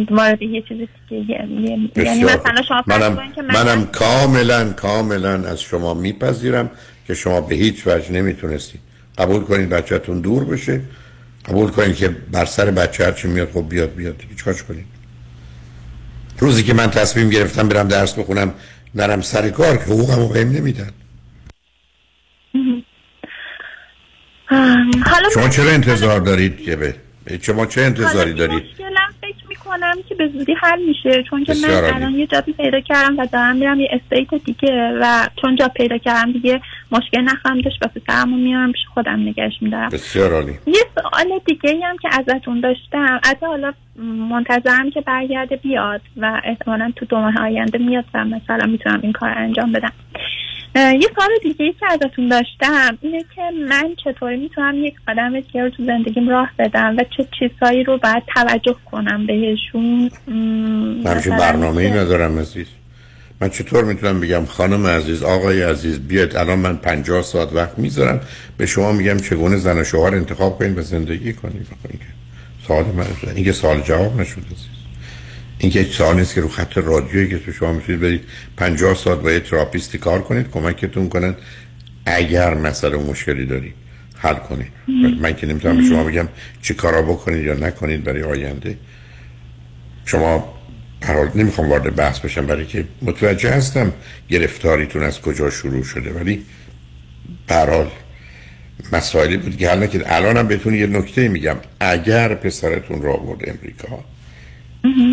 وارد یه چیز دیگه یعنی مثلا شما منم, که من منم کاملا کاملا از شما میپذیرم که شما به هیچ وجه نمی‌تونستید. قبول کنید بچهتون دور بشه. قبول کنید که بر سر بچه هرچی میاد خب بیاد بیاد. چیکارش کنید روزی که من تصمیم گرفتم برم درس بخونم نرم سر کار که حقوقمو بهم نمیدن ام، حالا شما چرا انتظار دارید که به شما چه انتظاری دارید؟ مشکلم فکر می‌کنم که به زودی حل میشه چون که من. الان یه جابی پیدا کردم و دارم میرم یه استیت دیگه و چون جا پیدا کردم دیگه مشکل نخواهم داشت و پسرمو میارم پیش خودم نگهش میدارم. بسیار عالی. یه سوال دیگه ای هم که ازتون داشتم. از حالا منتظرم که برگرده بیاد و احتمالا تو دو ماه آینده میاد و مثلا می‌تونم این کار انجام بدم. یه سوال دیگه ای که ازتون داشتم اینه که من چطوری می‌تونم یک قدم دیگه رو تو زندگیم راه بدم و چه چیزهایی رو باید توجه کنم بهشون؟ من برنامه ای ندارم عزیز. من چطور می‌تونم بگم خانم عزیز آقای عزیز بیاد الان من 50 ساعت وقت می‌ذارم به شما میگم چگونه زن و شوهر انتخاب کنید و زندگی کنید. سوال من این که سوال جواب نشد عزیز. این که سوال نیست که رو خط رادیویی که شما می‌تونید برید. 50 ساعت با یه تراپیستی کار کنید کمکتون کنن. اگر مسئله مشکلی دارید حل کنید. من که نمی‌تونم شما بگم چی کارا بکنید یا نکنید برای آینده. شما هر حال نمی‌خوام وارد بحث بشم برای که متوجه هستم گرفتاریتون از کجا شروع شده ولی برحال مسائلی بود که حالا که الان هم بهتون یه نکته میگم. اگر پسرتون را برد امریکا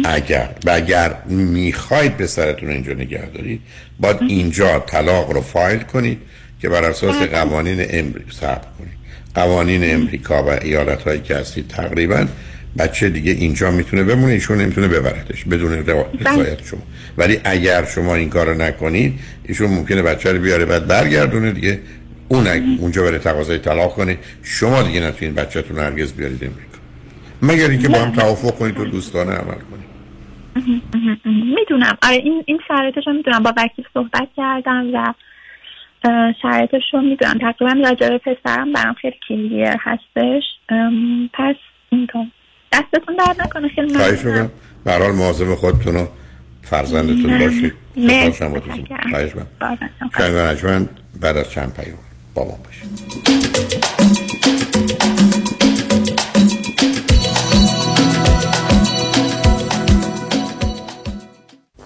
اگر و اگر می‌خواید پسرتون اینجا نگه دارید باید اینجا طلاق رو فایل کنید که بر اساس قوانین امریکا صبر کنید. قوانین امریکا و ایالت هایی که هستید تقریبا بچه دیگه اینجا می‌تونه بمونه ایشون نمی‌تونه ببردش بدون رضایت شما. ولی اگر شما این کارو نکنید ایشون ممکنه بچه رو بیاره بعد برگردونه دیگه. اون اونجا بره تقاضای طلاق کنه. شما دیگه نتونید بچه‌تون هرگز بیارید امریکا. مگر اینکه با هم توافق کنید و دوستانه عمل کنید. می‌دونم. آره این این شرایطش رو می‌دونم. با وکیل صحبت کردم و شرایطش رو می‌دونم. تقریبا راجع پسرم برام خیلی کلیه هستش. پس اینطور دستتون درد نکنه. خیلی ممنونم. به حال مواظب خودتون و فرزندتون باشید. خواهش بعد از چند پیام بابا باشید.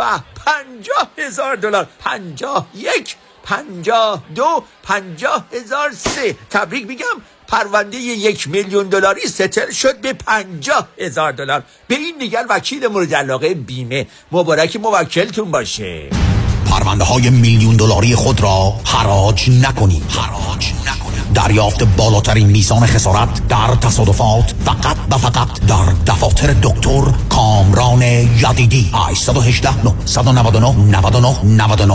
به پنجاه هزار دلار. پنجاه یک پنجاه دو پنجاه هزار سه. تبریک میگم پرونده یک میلیون دلاری ستل شد به پنجاه هزار دلار. به این دیگر وکیل مورد علاقه بیمه. مبارک موکلتون باشه. پرونده های میلیون دلاری خود را حراج نکنید حراج نکنید دریافت بالاترین میزان خسارت در تصادفات فقط و فقط در دفاتر دکتر کامران یدیدی. 818 999 99 99.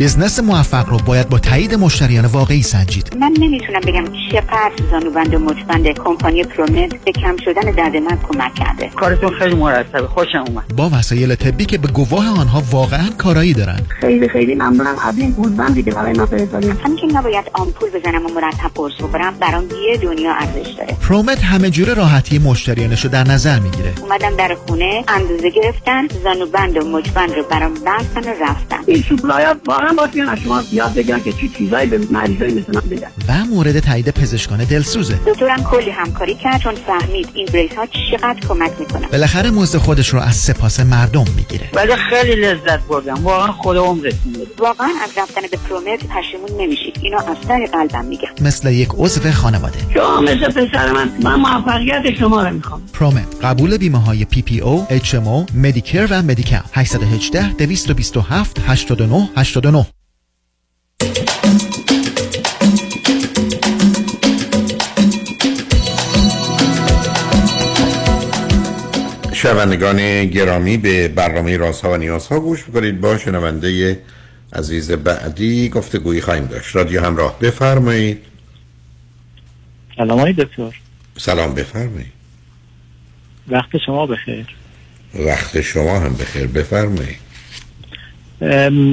بزنس موفق رو باید با تایید مشتریان واقعی سنجید. من نمی‌تونم بگم چقدر زانوبند و مچبند کمپانی پرومت به کم شدن درد من کمک کرده. کارتون خیلی مرتبه. خوشم اومد. با وسایل طبی که به گواه آنها واقعا کارایی دارن خیلی خیلی ممنونم. قبل این گوزبند دیگه برای من فرستادین. همین که نباید آمپول بزنم و مرتب قرص بخورم برام یه دنیا ارزش داره. پرومت همه جوره راحتی مشتریانش رو در نظر می‌گیره. اومدم در خونه اندازه گرفتن زانوبند و مچبند رو برام بستن و رفتن. این واقعا باید از شما یاد بگیرن که چی چیزایی به مریضای مثل من بدن و مورد تایید پزشکان دلسوزه. دکترم کلی همکاری کرد چون فهمید این brace ها چقدر کمک می‌کنن بالاخره مزد خودش رو از سپاس مردم می‌گیره. ولی خیلی لذت بردم. واقعا خود عمرتون واقعا از رفتن به پرومت پشیمون نمیشید. اینو از سر قلبم میگم. مثل یک عضو خانواده. شما مثل پسر من من موفقیت شما رو می‌خوام. پرومت قبول بیمه های پی پی او اچ ام او مدیکر و مدیکاپ 818 227 89 89 شنوندگان گرامی به برنامه رازها و نیازها گوش می‌کنید. با شنونده عزیز بعدی گفته گویی خواهیم داشت. رادیو همراه بفرمایید. سلام دکتر. سلام بفرمایید. وقت شما بخیر. وقت شما هم بخیر بفرمایید.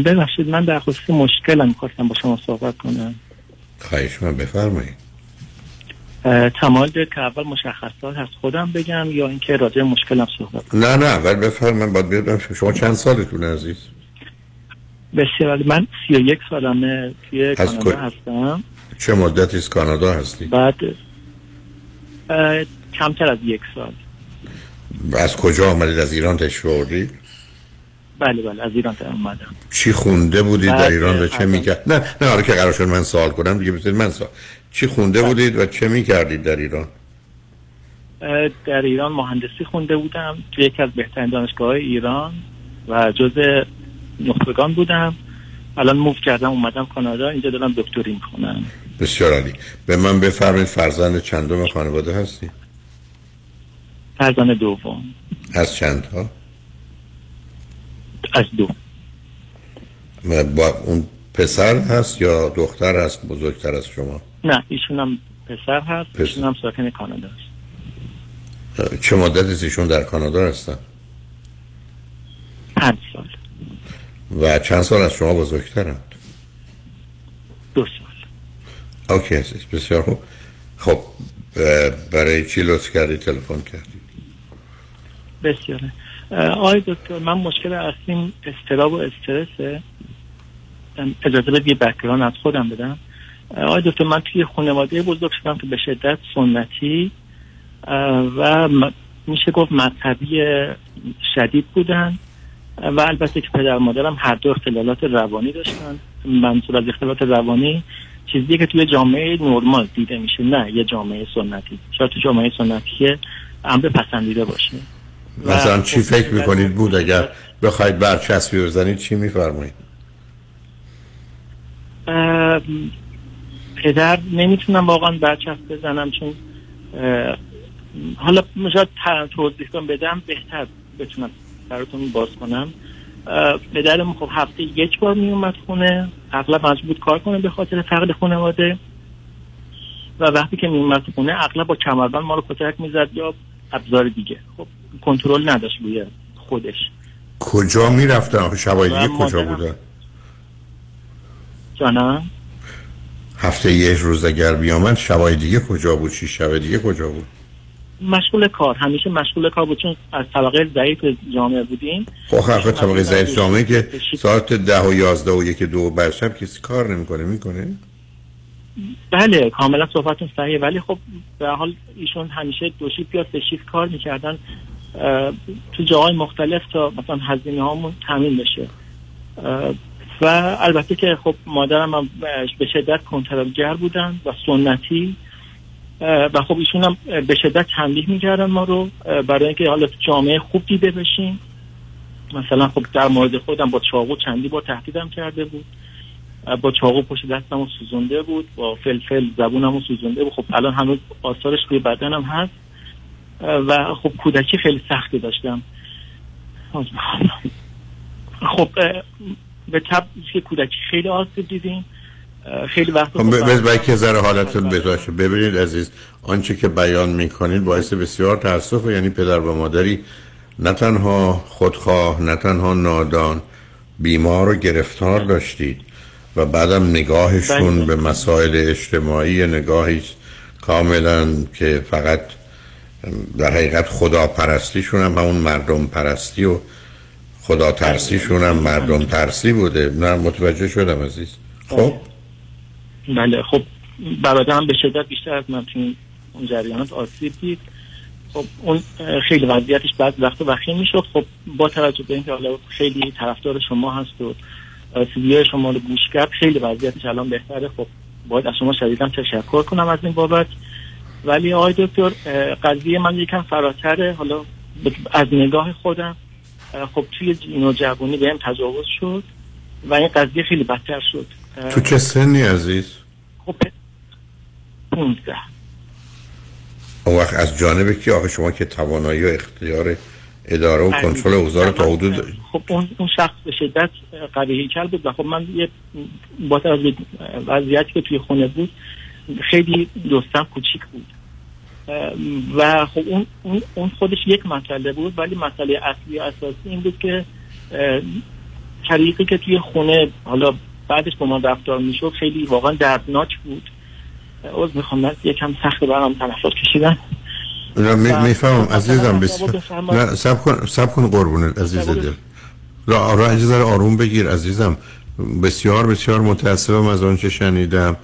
ببخشید من در خصوص مشکلم می‌خواستم با شما صحبت کنم. خواهش من بفرمایید. تمایل دارید که اول مشخصات از خودم بگم یا اینکه راجع به مشکلم صحبت کنم. نه نه اول بفرمایید من باید بدونم شما چند سالتون عزیز؟ بسیار. من 31 سالمه توی کانادا کجا؟ هستم. چه مدتی از کانادا هستی؟ بعد کمتر از یک سال. از کجا آمدید؟ از ایران تشریف آوردید بله بله از ایران اومدم چی خونده بودید؟ در ایران و چه می‌کرد؟ نه نه آره که قرار شد من سوال کنم دیگه بذارید من سوال. چی خونده بودید و چه می‌کردید در ایران؟ در ایران مهندسی خونده بودم. توی یکی از بهترین دانشگاه ایران و جز نخبگان بودم. الان موف کردم اومدم کانادا. اینجا دارم دکتری می‌خونم. بسیار عالی. به من بفرمایید فرزند چندم خانواده هستی فرزند دوم. از چند ها از دو. با اون پسر هست یا دختر هست بزرگتر از شما؟ نه ایشون هم پسر هست پسر. ایشون هم ساکن کانادا است چه است ایشون در کانادا هستن؟ پنج سال. و چند سال از شما بزرگترند دو سال. اوکی عزیز بسیار خوب. خب برای چی لطف کردی تلفن کردی؟ بسیاره. آقای دکتر من مشکل اصلیم اضطراب و استرسه. اجازه بدید یه background از خودم بدم. آقای دکتر من توی خانواده بزرگ شدم که به شدت سنتی و میشه گفت مذهبی شدید بودن. و البته که پدر مادرم هر دو اختلالات روانی داشتن. منظور از اختلالات روانی چیزی که توی جامعه نرمال دیده میشه نه یه جامعه سنتی. شاید تو جامعه سنتی امر پسندیده باشه. مثلا چی خب، فکر می‌کنید؟ بود اگر بخواید برچسبی بزنید چی میفرمایید؟ پدر نمی‌تونم واقعا برچسب بزنم چون حالا شاید توضیح کنم بدم بهتر بتونم براتون باز کنم. پدرم خب هفته یک بار میومد خونه اغلب مجبور بود کار کنه به خاطر فقد خانواده. و وقتی که میومد خونه اغلب با کمربند ما رو کتک می‌زد یا ابزار دیگه. خب کنترل نداشت روی خودش. کجا می‌رفتن؟ شبای دیگه کجا بودن؟ جانم؟ هفته یک روز اگر بیامد شبای دیگه کجا بود؟ شیش شب دیگه کجا بود؟ مشغول کار همیشه مشغول کار بود چون از طبقه ضعیف جامعه بودیم. خب آخه طبقه ضعیف جامعه که ساعت ده و یازده و یک دو بر شب کسی کار نمی‌کنه می‌کنه؟ بله کاملا صحبتون صحیحه ولی خب به حال ایشون همیشه دو شیفت یا سه شیفت کار می‌کردن تو جاهای مختلف تا مثلا هزینه هامون تامین بشه و البته که خب مادرم به شدت کنترلگر بودن و سنتی و خب ایشون هم به شدت تنبیه می‌کردن ما رو برای اینکه حالا جامعه خوب دیده بشیم. مثلا خب در مورد خودم با چاقو چندی با تهدیدم کرده بود. با چاقو پشت دستمو سوزونده بود با فلفل زبونمو سوزونده بود. خب الان هنوز آثارش روی بدنم هست. و خب کودکی خیلی سختی داشتم. خب به تب که کودکی خیلی آسیب دیدیم. خیلی وقت خب بز باید که ذره حالتون بهداشت ببینید عزیز آنچه که بیان می‌کنید باعث بسیار تاسف یعنی پدر و مادری نه تنها خودخواه نه تنها نادان بیمار و گرفتار داشتید و بعدم نگاهشون به مسائل اجتماعی نگاهی کاملا که فقط در حقیقت خدا پرستیشون هم همون مردم پرستی و خدا ترسیشون هم مردم ترسی بوده. نه متوجه شدم عزیز. خب؟ بله خب برادرم به شدت بیشتر از من توی اون جریانات آسیب دید. خب اون خیلی وضعیتش بعد وقت وخیم می‌شد. خب با توجه به اینکه حالا خیلی طرفدار شما هست و سیدیای شما رو گوش کرد خیلی وضعیتش الان بهتره. خب باید از شما شدیدم تشکر کنم از این بابت. ولی آقای دکتر قضیه من یکم فراتره. حالا از نگاه خودم خب توی نوجوانی بهم تجاوز شد و این قضیه خیلی بدتر شد. تو چه سنی عزیز؟ 15 اون وقت از جانب کی؟ آخه شما که توانایی و اختیار اداره و کنترل اوضاع تا حدود خب اون اون شخص به شدت قوی هیکل بود و خب من یه با به وضعیتی که توی خونه بود خیلی دوستم کوچیک بود. و خب اون اون اون خودش یک مسئله بود ولی مسئله اصلی و اساسی این بود که طریقی که توی خونه حالا بعدش با من رفتار می‌شد خیلی واقعا دردناک بود. عوض می‌خوام من یکم سخت برام تنفس کشیدن. می‌فهمم عزیزم بس جواب بفرمایید. نه سب کن سب کن قربونت عزیز دل. را را آروم بگیر عزیزم. بسیار بسیار متاسفم از آنچه شنیدم.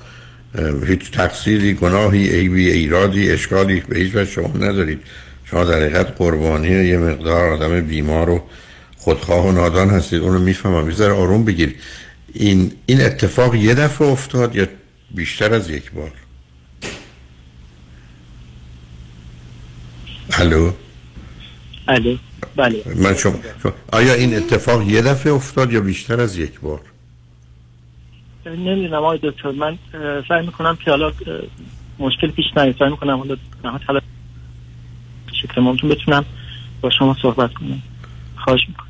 هیچ تقصیری گناهی عیبی ایرادی اشکالی به هیچ وجه شما ندارید. شما در حقیقت قربانی یه مقدار آدم بیمار و خودخواه و نادان هستید. اونو می‌فهمم. ذره آروم بگیر. این این اتفاق یه دفعه افتاد یا بیشتر از یک بار؟ الو؟ الو. بله. من شما- آیا این اتفاق یه دفعه افتاد یا بیشتر از یک بار؟ نمی‌دونم آقای دکتر من سعی می‌کنم که حالا مشکل پیش نیاد. سعی می‌کنم حالا حالا شکل ممکن بتونم با شما صحبت کنم. خواهش می‌کنم.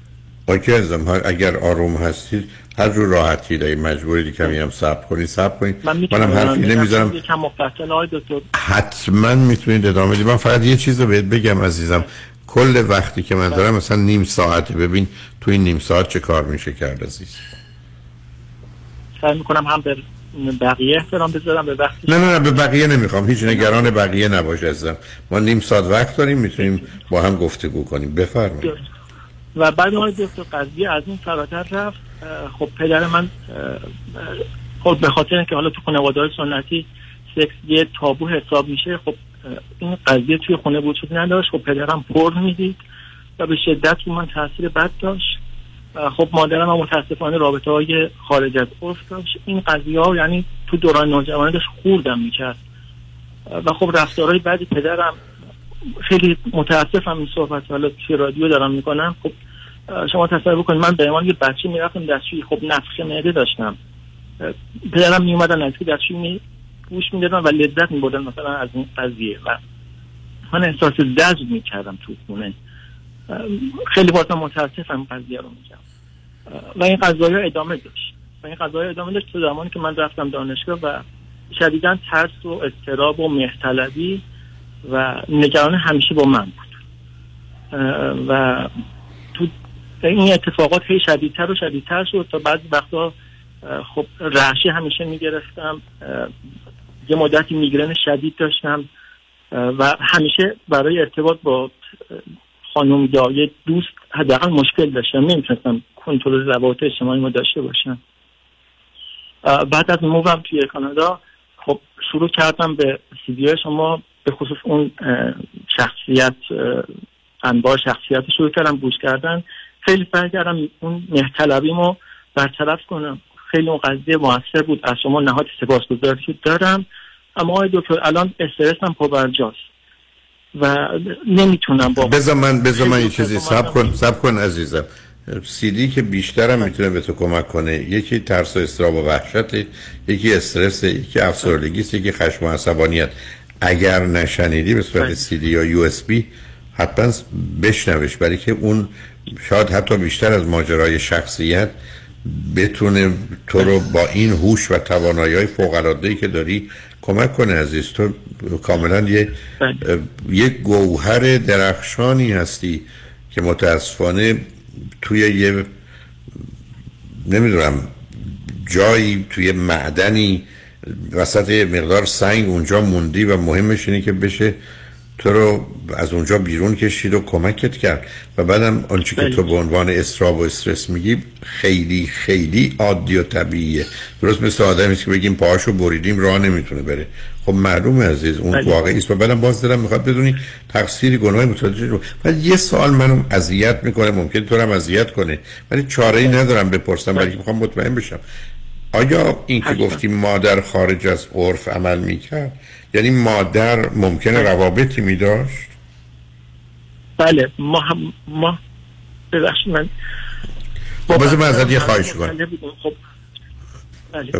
اوکی ازم اگر آروم هستید هر جور راحتی دارید مجبورید کمی هم صبر کنید صبر کنید. من منم حرفی نمی‌ذارم. حتما می‌تونید ادامه بدید. من فقط یه چیز رو بهت بگم عزیزم. کل وقتی که من دارم مثلا نیم ساعته ببین تو این نیم ساعت چه کار میشه کرد عزیز. سعی می‌کنم هم به بقیه احترام بذارم به وقتی نه نه نه به بقیه نمی‌خوام. هیچ نگران بقیه نباش عزیزم. ما نیم ساعت وقت داریم می‌تونیم با هم گفتگو کنیم. بفرمایید. و بعد آقای دکتر قضیه از این فراتر رفت. خب پدر من خب به خاطر اینکه حالا تو خانواده سنتی سکس یه تابو حساب میشه خب این قضیه توی خونه وجود نداشت. خب پدرم پر می‌دید و به شدت رو من تاثیر بد داشت. خب مادرم هم متاسفانه رابطه های خارج از عرف داشت. این قضیه ها یعنی تو دوران نوجوانی داشت خوردم می‌کرد. و خب رفتارهای بعدی پدرم خیلی متاسفم این صحبت. حالا توی رادیو دارم می‌کنم. خب شما تصور بکنید من به عنوان یه بچه می‌رفتم دستشویی. خب نفخ معده داشتم. پدرم میومدن نزدیک دستشویی می گوش می‌دادن و لذت میبردن مثلا از این قضیه. و من احساس زجر می‌کردم تو خونه. خیلی بازم متاسفم قضیه رو میگم. و این قضایی ادامه داشت. و این قضایی ادامه داشت تو زمانی که من رفتم دانشگاه و شدیدا ترس و اضطراب و مهرطلبی و نگران همیشه با من بود. و تو این اتفاقات هی شدیدتر و شدیدتر شد تا بعضی وقتا خب رعشه همیشه می‌گرفتم. یه مدتی میگرن شدید داشتم. و همیشه برای ارتباط با خانم یا یه دوست حداقل مشکل داشتم نمی‌تونستم کنترل روابط اجتماعی ما داشته باشم بعد از مووم توی کانادا خب شروع کردم به سیدی شما به خصوص اون شخصیت انواع شخصیت شروع کردم گوش کردن. خیلی سعی کردم اون مهتلبیمو برطرف کنم. خیلی اون قضیه موثر بود از شما نهاد سپاسگزاری دارم. اما آقای دکتر الان استرسم پابرجاست. و نمی‌تونم با بذار من بذار من یه چیزی سب کن سب کن عزیزم. سیدی که بیشترم می‌تونه به تو کمک کنه. یکی ترس و استراب و وحشت یکی استرس یکی افسردگی یکی خشم و عصبانیت. اگر نشنیدی به صورت سیدی یا یو اس بی حتما بشنوش. برای که اون شاید حتی بیشتر از ماجرای شخصیت بتونه تو رو با این هوش و توانایی های فوق که داری کمک کنه عزیز تو کاملا یه یه گوهر درخشانی هستی که متاسفانه توی یه نمی‌دونم جایی توی معدنی وسط مقدار سنگ اونجا موندی و مهمش اینه که بشه تو رو از اونجا بیرون کشید و کمکت کرد. و بعدم آنچه که تو به عنوان استراب و استرس میگی خیلی خیلی عادی و طبیعیه. درست مثل آدمی که بگیم پاهاشو بریدیم راه نمی‌تونه بره. خب معلومه عزیز اون واقعی است. و بعدم باز دلم می‌خواد بدونی تقصیری گناه متوجه رو ولی یه سوال منو اذیت می‌کنه ممکن تو هم اذیت کنه. ولی چاره ای ندارم بپرسم ولی می‌خوام مطمئن بشم. آیا این که گفتی مادر خارج از عرف عمل می‌کرد یعنی مادر ممکنه روابطی می داشت؟ بله ما هم ما ببخشید من بازه من ازت یه خواهش کنم. خب بله.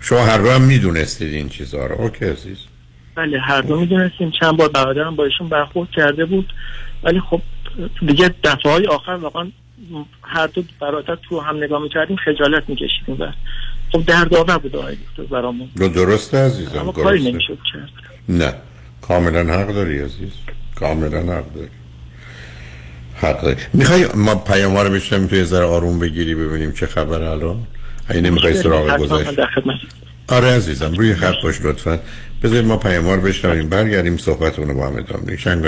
شما هر رو هم می‌دونستید این چیزها رو. اوکی عزیز. بله هر دو می‌دونستیم. چند بار برادرم با ایشون برخورد کرده بود. ولی خب دیگه دفعه های آخر واقعا هر دو برادر تو هم نگاه می‌کردیم خجالت میکشیدیم و خب دردآور بود آقای دکتر برامون. رو درسته عزیزم اما کاری نمی‌شد کرد. نه. کاملا حق داری عزیز. کاملا حق داری. حق داری. می‌خوای ما پیام رو بشنم توی ذره آروم بگیری ببینیم چه خبر الان؟ این نمی‌خوای سراغ گذاشت. آره عزیزم روی خط باش لطفا. بذارید ما پیام رو بشنویم برگردیم صحبت رو با هم ادامه شنگ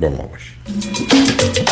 با ما باشید.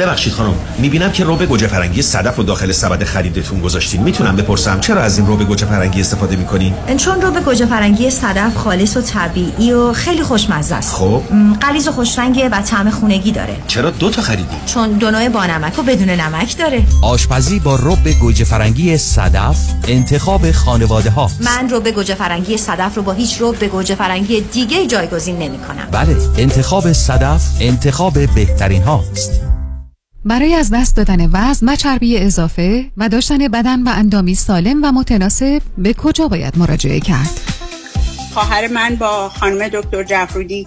ببخشید خانم می‌بینم که روب گوجه فرنگی صدف و داخل سبد خریدتون گذاشتین. می‌تونم بپرسم چرا از این روب گوجه فرنگی استفاده می‌کنین؟ چون روب گوجه فرنگی صدف خالص و طبیعی و خیلی خوشمزه است. خب. غلیظ و خوشرنگه و طعم خونگی داره. چرا دو تا خریدی؟ چون دو نوع با نمک و بدون نمک داره. آشپزی با روب گوجه فرنگی صدف انتخاب خانواده ها من روب گوجه فرنگی صدف رو با هیچ روب گوجه فرنگی دیگه جایگزین نمی‌کنم. بله انتخاب صدف انتخاب بهترین هاست برای از دست دادن وزن و چربی اضافه و داشتن بدن و اندامی سالم و متناسب به کجا باید مراجعه کرد؟ خواهر من با خانم دکتر جعفرودی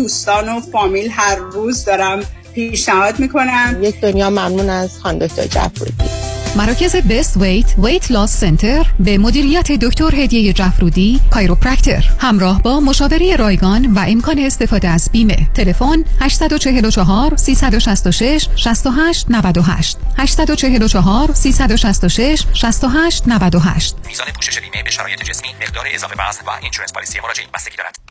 دوستان و فامیل هر روز دارم پیشنهاد می‌کنم. یک دنیا ممنون از خانم دکتر جفرودی. مراکز Best Weight Weight Loss Center به مدیریت دکتر هدیه جفرودی chiropractor همراه با مشاوره رایگان و امکان استفاده از بیمه. تلفن 844 366 68 98 844 366 68 98 میزان پوشش بیمه به شرایط جسمی مقدار اضافه وزن و insurance policy مراجعین بستگی دارد.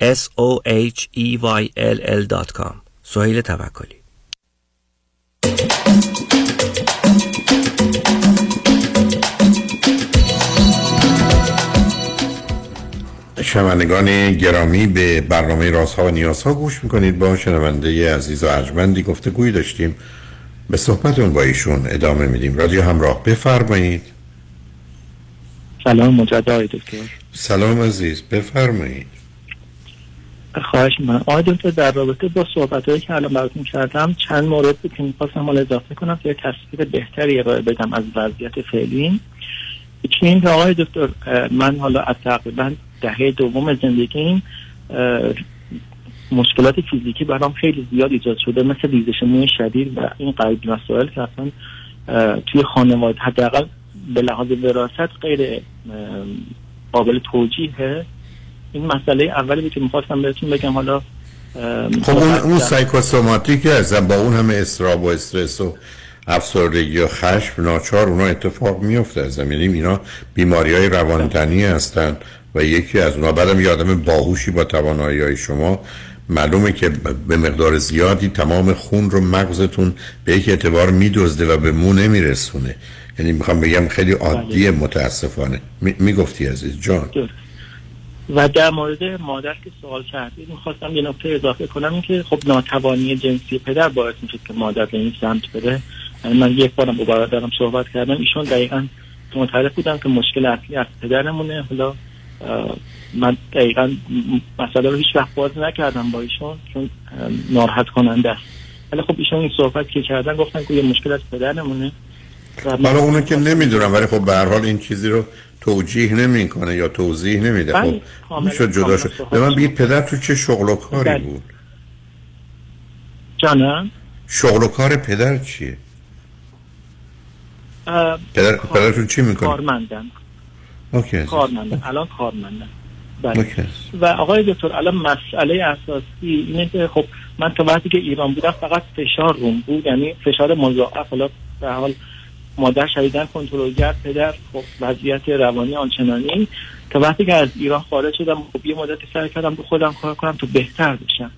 s o h e y l l.com سهیل توکلی. شنوندگان گرامی به برنامه رازها و نیازها گوش می‌کنید. با شنونده عزیز و ارجمندی گفته گویی داشتیم به صحبتون با ایشون ادامه میدیم. رادیو همراه بفرمایید. سلام مجدد آقای دکتر. سلام عزیز بفرمایید. خواهش من آقای دکتر در رابطه با صحبت هایی که الان براتون کردم چند مورد که می‌خواستم حالا اضافه کنم که تصویر بهتری ارائه بدم از وضعیت فعلی یکی این آقای دکتر من حالا از تقریبا دهه دوم زندگیم مشکلات فیزیکی برام خیلی زیاد ایجاد شده مثل ریزش موی شدید و این قلب مسائل که اصلا توی خانواده حداقل به لحاظ وراثت غیر قابل توجیهه. این مسئله اولی که می‌خواستم بهتون بگم حالا خب اون, اون سایکوسوماتیک هستن با اون همه استراب و استرس و افسردگی و خشم ناچار اونا اتفاق میفته از یعنی اینا بیماری های روانتنی هستن و یکی از اونا. بعدم یه آدم باهوشی با توانایی های شما. معلومه که به مقدار زیادی تمام خون رو مغزتون به یک اعتبار میدزده و به مو نمیرسونه. یعنی می‌خوام بگم خیلی عادیه متاسفانه. می- می‌گفتی عزیز جان. و در مورد مادر که سوال کردید می‌خواستم یه نکته اضافه کنم این که خب ناتوانی جنسی پدر باعث میشه که مادر به این سمت بره. یعنی من یک بارم با برادرم صحبت کردم ایشون دقیقا معترف بودم که مشکل اصلی از پدرمونه. حالا من دقیقا مسئله رو هیچ وقت باز نکردم با ایشون چون ناراحت کننده است. ولی خب ایشون این صحبت که کردن گفتن که یه مشکل از پدرمونه. حالا اونو که نمی‌دونم ولی خب به هر حال این چیزی رو توجیه نمی‌کنه یا توضیح نمیده. بله، خب می‌شد جدا شد. به من. بگید پدر تو چه شغل و کاری بله. بود؟ جانم؟ شغل و کار پدر چیه؟ پدر کار- پدرتون چی می‌کنه؟ کارمندم. اوکی. کارمندم. الان کارمندم. بله. و آقای دکتر الان مسئله اساسی اینه که خب من تا وقتی که ایران بودم فقط فشار روم بود یعنی فشار مضاعف. حالا به حال مادر شدیدن کنترلگر پدر خب وضعیت روانی آنچنانی. تا وقتی که از ایران خارج شدم خب یه مدتی سعی کردم به خودم کار کنم تا بهتر بشم.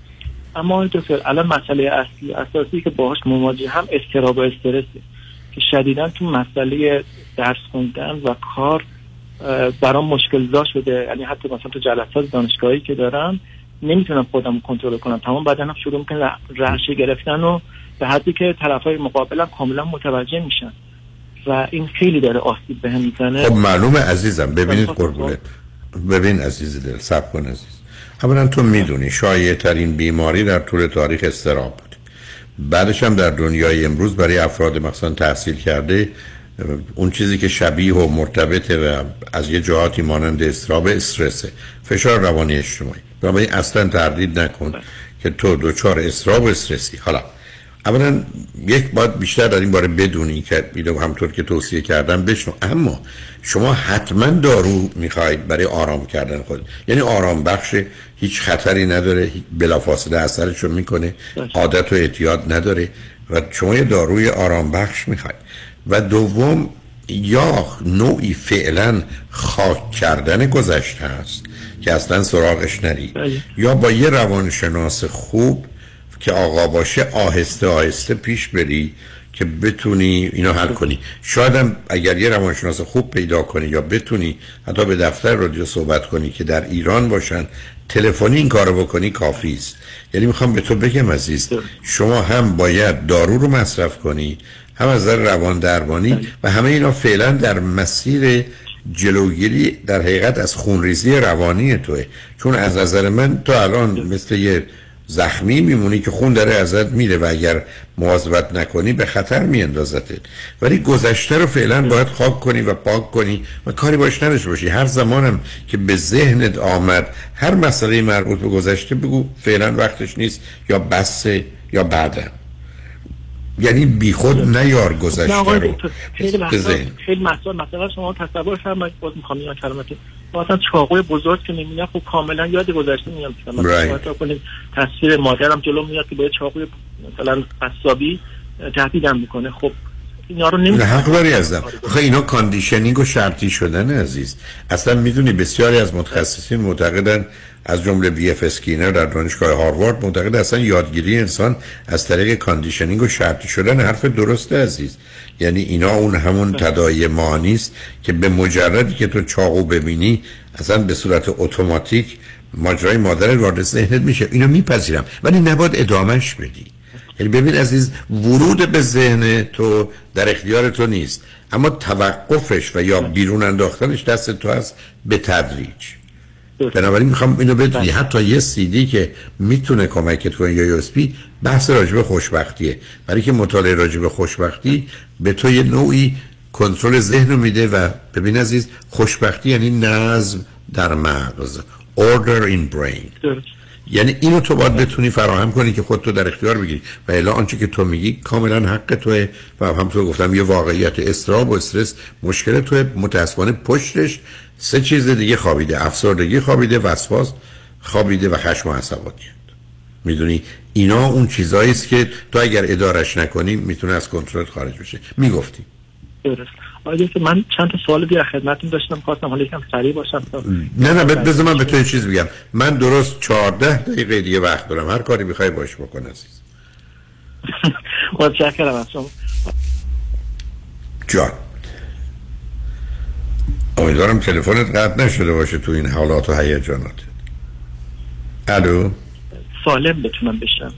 اما دکتر الان مسئله اصلی اساسی که باهاش مواجه هم استراب و استرسه که شدیدا تو مسئله درس خوندن و کار برام مشکل زا شده. یعنی حتی مثلا تو جلسات دانشگاهی که دارم نمی‌تونم خودم کنترل کنم. تمام بدنم شروع می‌کنه رعشه گرفتن و به حدی که طرفای مقابلم کاملا متوجه میشن. و این خیلی داره آسیب بهم می‌زنه. خب معلومه عزیزم ببینید قربونت. ببین عزیز دل سب کن عزیز. اولا تو می‌دونی شایع ترین بیماری در طول تاریخ استراب بود. بعدش هم در دنیای امروز برای افراد مثلا تحصیل کرده اون چیزی که شبیه و مرتبطه و از یه جهاتی مانند استراب استرسه. فشار روانی اجتماعی. بنابراین اصلا تردید نکن که تو دوچار استراب و استرسی. حالا اولا یک باید بیشتر در این باره بدونی که اینو همطور که توصیه کردم بشنو. اما شما حتما دارو می‌خواهید برای آرام کردن خود. یعنی آرام بخش هیچ خطری نداره بلافاصله اثرشو می‌کنه عادت و اعتیاد نداره و شما یه داروی آرام بخش می‌خواید. و دوم یا نوعی فعلا خاک کردن گذشته است که اصلا سراغش نری یا با یه روانشناس خوب که آقا باشه آهسته آهسته پیش بری که بتونی اینو حل کنی. شاید هم اگر یه روانشناس خوب پیدا کنی یا بتونی حتی به دفتر رادیو صحبت کنی که در ایران باشن تلفنی این کارو بکنی کافی است. یعنی می‌خوام به تو بگم عزیز شما هم باید دارو رو مصرف کنی هم از نظر روان درمانی و همه اینا فعلا در مسیر جلوگیری در حقیقت از خونریزی روانی توه. چون از نظر من تو الان مثل یه زخمی میمونی که خون داره ازت میره و اگر مواظبت نکنی به خطر میاندازتت ولی گذشته رو فعلا باید خاک کنی و پاک کنی و کاری باش نداشته باشی. هر زمانم که به ذهنت آمد هر مسئله مربوط به گذشته بگو فعلا وقتش نیست یا بسه یا بعدا. یعنی بیخود نیار گذشته رو. خیلی مسئله مثلا شما تصور فرمایید باز می‌خوام این کلمات مثلا چاقوی بزرگ که نمی‌دونم خب کاملا یاد گذشته میام مثلا. کنیم تصویر مادرم جلو میاد که با چاقوی مثلا قصابی تهدیدم می‌کنه. خب اینا رو نمی‌دونم حق داری ازم. آخه اینا conditioning و شرطی شدن عزیز. اصلا می‌دونی بسیاری از متخصصین معتقدن از جمله بی اف اسکینر در دانشگاه هاروارد معتقد اصلا یادگیری انسان از طریق conditioning و شرطی شدن حرف درسته عزیز. یعنی اینا اون همون تداعی ما نیست که به مجردی که تو چاقو ببینی اصلا به صورت اتوماتیک ماجرای مادر وارد ذهنت میشه. اینو میپذیرم. ولی نباید ادامش بدی. یعنی ببین عزیز ورود به ذهن تو در اختیار تو نیست. اما توقفش و یا بیرون انداختنش دست تو هست به تدریج. بنابراین می‌خوام اینو بدونی. حتی یه سیدی که می‌تونه کمکت کنه یا یو بحث راجب خوشبختیه. برای که مطالعه راجب خوشبختی به تو یه نوعی کنترل ذهن رو میده و ببین عزیز خوشبختی یعنی نظم در مغز. Order in brain. یعنی اینو تو باید بتونی فراهم کنی که خودتو در اختیار بگیری. و الا آنچه که تو میگی کاملا حق توه. و همطور گفتم یه واقعیت استراب و استرس مشکل توه. متاسفانه پشتش سه چیز دیگه خوابیده افسردگی خوابیده وسواس خوابیده و خشم و عصبانیت می‌دونی اینا اون چیزایی است که تو اگر ادارش نکنی می‌تونه از کنترل خارج بشه. می‌گفتی. درست. دکتر من چند تا سوال دیگه خدمتتون داشتم خواستم حالا یکم سریع باشم. نه نه بذار من به تو چیز بگم. من درست 14 دقیقه دیگه وقت دارم. هر کاری می‌خوای باش بکن عزیز. (laughs) متشکرم از شما. جان. امیدوارم تلفنت قطع نشده باشه تو این حالات و هیجانات. الو؟ سالم بتونم بشم.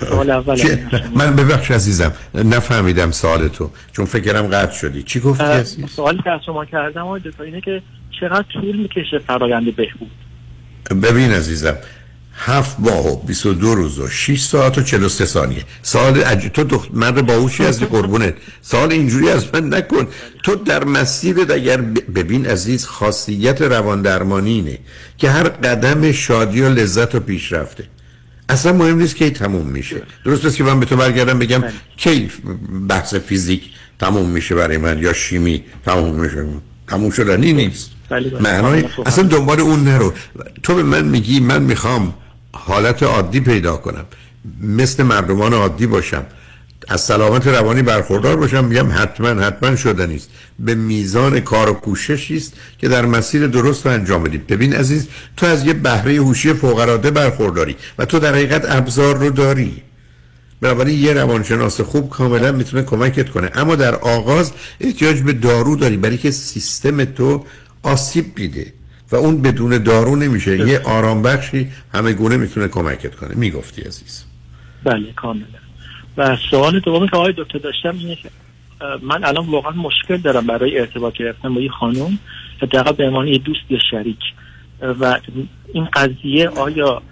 سوال اول؟ من ببخش عزیزم نفهمیدم سوال تو چون فکرم قطع شدی. چی گفتی عزیز؟ سوالی که از شما کردم آقای اینه که چقدر طول می‌کشه فرایند بهبود؟ ببین عزیزم هفت ماه و 22 روز و 6 ساعت و 43 ثانیه. سوال عج... تو دخت... مرد باهوشی هستی قربونت. سوال اینجوری از من نکن. تو در مسیرت اگر ببین عزیز خاصیت روان درمانی اینه که هر قدم شادی و لذت و پیشرفته. اصلا مهم نیست کی تموم میشه. درست است که من به تو برگردم بگم کی بحث فیزیک تموم میشه برای من یا شیمی تموم میشه. تموم شدنی نیست. معنای اصلا دنبال اون نرو. تو به من میگی من می‌خوام حالت عادی پیدا کنم. مثل مردمان عادی باشم. از سلامت روانی برخوردار باشم. میگم حتما حتما شدنی است به میزان کار و کوششی است که در مسیر درست رو انجام بدید ببین عزیز تو از یه بهره هوشی فوق العاده برخورداری و تو در حقیقت ابزار رو داری. بنابراین یه روانشناس خوب کاملا می‌تونه کمکت کنه. اما در آغاز احتیاج به دارو داری. برای که سیستم تو آسیب دیده و اون بدون دارو نمیشه. یه آرام بخشی همه گونه می‌تونه کمکت کنه. می‌گفتی عزیز. بله کاملا. و سوال دومی که آقای دکتر داشتم اینه که من الان واقعا مشکل دارم برای ارتباط گرفتن با یه خانم. حداقل به عنوان یه دوست یا شریک. و این قضیه آیا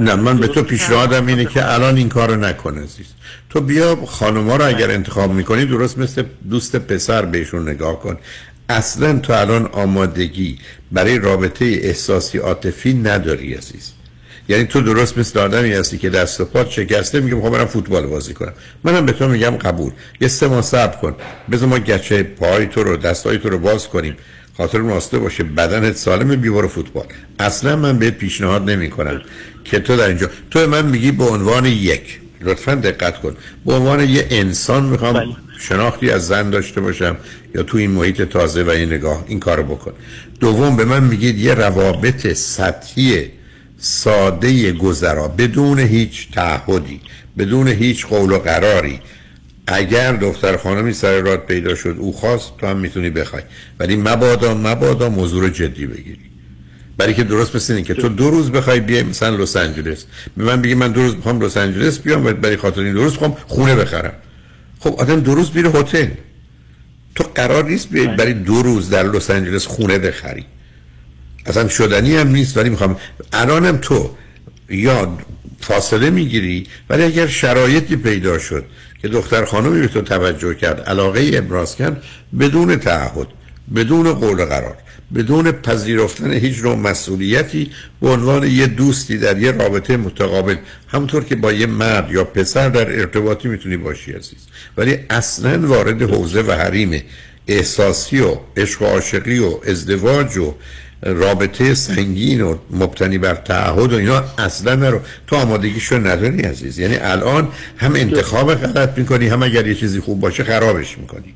نه من به تو پیشنهادم اینه که الان این کارو نکن عزیز. تو بیا خانوما رو اگر انتخاب می‌کنی درست مثل دوست پسر بهشون نگاه کن. اصلا تو الان آمادگی برای رابطه احساسی عاطفی نداری عزیز. یعنی تو درست مثل آدمی هستی که دست و پات شکسته میگه می‌خوام برم فوتبال بازی کنم. منم به تو میگم قبول. یه سه ماه صبر کن. بذار ما گچه پای تو رو دستای تو رو باز کنیم. خاطر راسته باشه بدنت سالمه بیبار فوتبال. اصلا من بهت پیشنهاد نمی کنم که تو در اینجا تو من میگی به عنوان یک. لطفا دقت کن. به عنوان یه انسان می‌خوام بله. شناختی از زن داشته باشم یا تو این محیط تازه و این نگاه این کارو بکن. دوم به من میگید یه روابط سطحی ساده گذرا بدون هیچ تعهدی بدون هیچ قول و قراری. اگر دختر خانمی سر راد پیدا شد او خواست تو هم می‌تونی بخوای. ولی مبادا مبادا موضوع رو جدی بگیری. برای که درست مثل که تو دو روز بخوای بیای مثلا لس آنجلس. به من بگی من دو روز می‌خوام لس آنجلس بیام برای خاطر این دو روز می‌خوام خونه بخرم. خب آدم دو روز میره هتل. تو قرار نیست بیای برای دو روز در لس آنجلس خونه بخری. اصلا شدنی هم نیست ولی می‌خوام الانم تو یا فاصله می‌گیری ولی اگر شرایطی پیدا شد که دختر خانمی به تو توجه کرد علاقه ابراز کرد بدون تعهد. بدون قول قرار بدون پذیرفتن هیچ نوع مسئولیتی به عنوان یه دوستی در یه رابطه متقابل همونطور که با یه مرد یا پسر در ارتباطی می‌تونی باشی عزیز. ولی اصلا وارد حوزه و حریم احساسی و عشق و عاشقی و ازدواج و رابطه سنگین و مبتنی بر تعهد و اینا اصلا نرو. تو آمادگیشو نداری عزیز. یعنی الان هم انتخاب غلط می‌کنی هم اگر یه چیزی خوب باشه خرابش می‌کنی.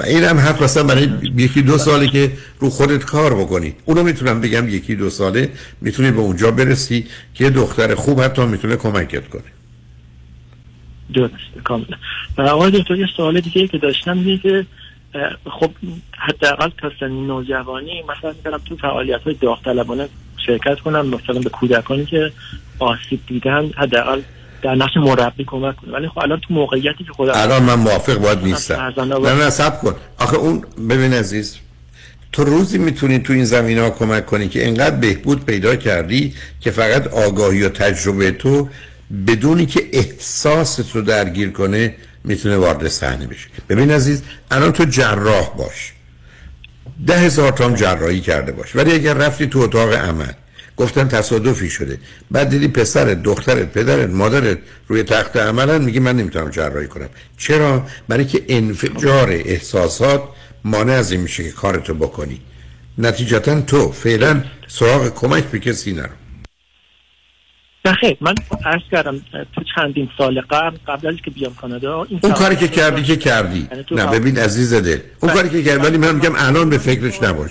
این هم حرف مثلا برای یکی دو ساله که رو خودت کار بکنی. اونو می‌تونم بگم یکی دو ساله می‌تونی به اونجا برسی که دختر خوب حتی می‌تونه کمکت کنه. درسته کاملا. و آقای دکتر یه سوال دیگه که داشتم اینه که خب حداقل تا سن نوجوانی مثلا می‌برم تو فعالیت های داوطلبانه شرکت کنم مثلا به کودکانی که آسیب دیدن حداقل در نقش مربی کمک کنم ولی خب الان تو موقعیتی که خودم الان من موافق باید نیستم. نه. نه سب کن. آخه اون ببین عزیز تو روزی می‌تونی تو این زمین ها کمک کنی که انقدر بهبود پیدا کردی که فقط آگاهی و تجربه تو بدونی که احساس رو درگیر کنه می‌تونه وارد صحنه بشه. ببین عزیز الان تو جراح باش. ده هزار تام جراحی کرده باش. ولی اگر رفتی تو اتاق عمل گفتن تصادفی شده. بعد دیدی پسرت دخترت پدرت مادرت روی تخت عملن میگی من نمی‌تونم جراحی کنم. چرا؟ برای که انفجار احساسات مانع از این میشه که کارتو بکنی. نتیجتا تو فعلا سراغ کمک به کسی نرو. من عرض کردم تو چندین سال قبل قبل از که بیام کانادا این اون کاری که کردی که کردی. یعنی نه ببین عزیز دل اون کاری که کردی ولی من میگم الان به فکرش نباش.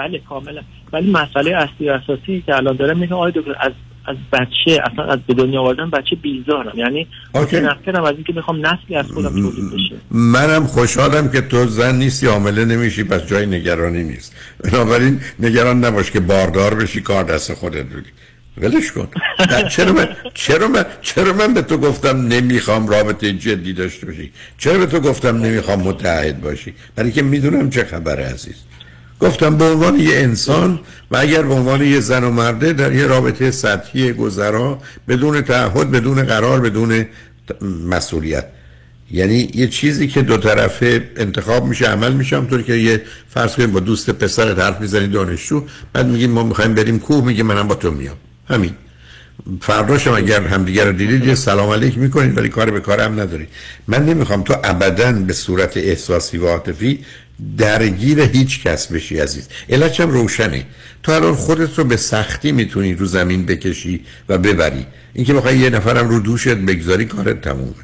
بله کاملا ولی مسئله اصلی و اساسی که الان دارم میگم آقای دکتر از از بچه اصلا از به دنیا آوردن بچه بیزارم. یعنی. متنفرم از اینکه می‌خوام نسلی از خودم تولید بشه. منم خوشحالم که تو زن نیستی حامله نمیشی پس جای نگرانی نیست. بنابراین نگران نباش که باردار بشی کار دست خودت بودی ولش کن. چرا من چرا من چرا من به تو گفتم نمی‌خوام رابطه جدی داشته باشی؟ چرا به تو گفتم نمی‌خوام متحد باشی؟ برای که می‌دونم چه خبره عزیز. گفتم به عنوان یه انسان و اگر به عنوان یه زن و مرده در یه رابطه سطحی گذرا بدون تعهد بدون قرار بدون مسئولیت. یعنی یه چیزی که دو طرفه انتخاب میشه عمل میشه همطور که یه فرض کنیم با دوست پسرت حرف می‌زنی دانشجو بعد میگین ما می‌خوایم بریم کوه میگه منم با تو میام. همین. فرداشم اگر همدیگه رو دیدید یه سلام علیک می‌کنید ولی کار به کار هم ندارید. من نمی‌خوام تو ابدا به صورت احساسی و عاطفی درگیر هیچ کس بشی عزیز. علتش هم روشنه. تو الان خودت رو به سختی می‌تونی رو زمین بکشی و ببری. اینکه بخوای یه نفرم رو دوشت بگذاری کارت تمومه.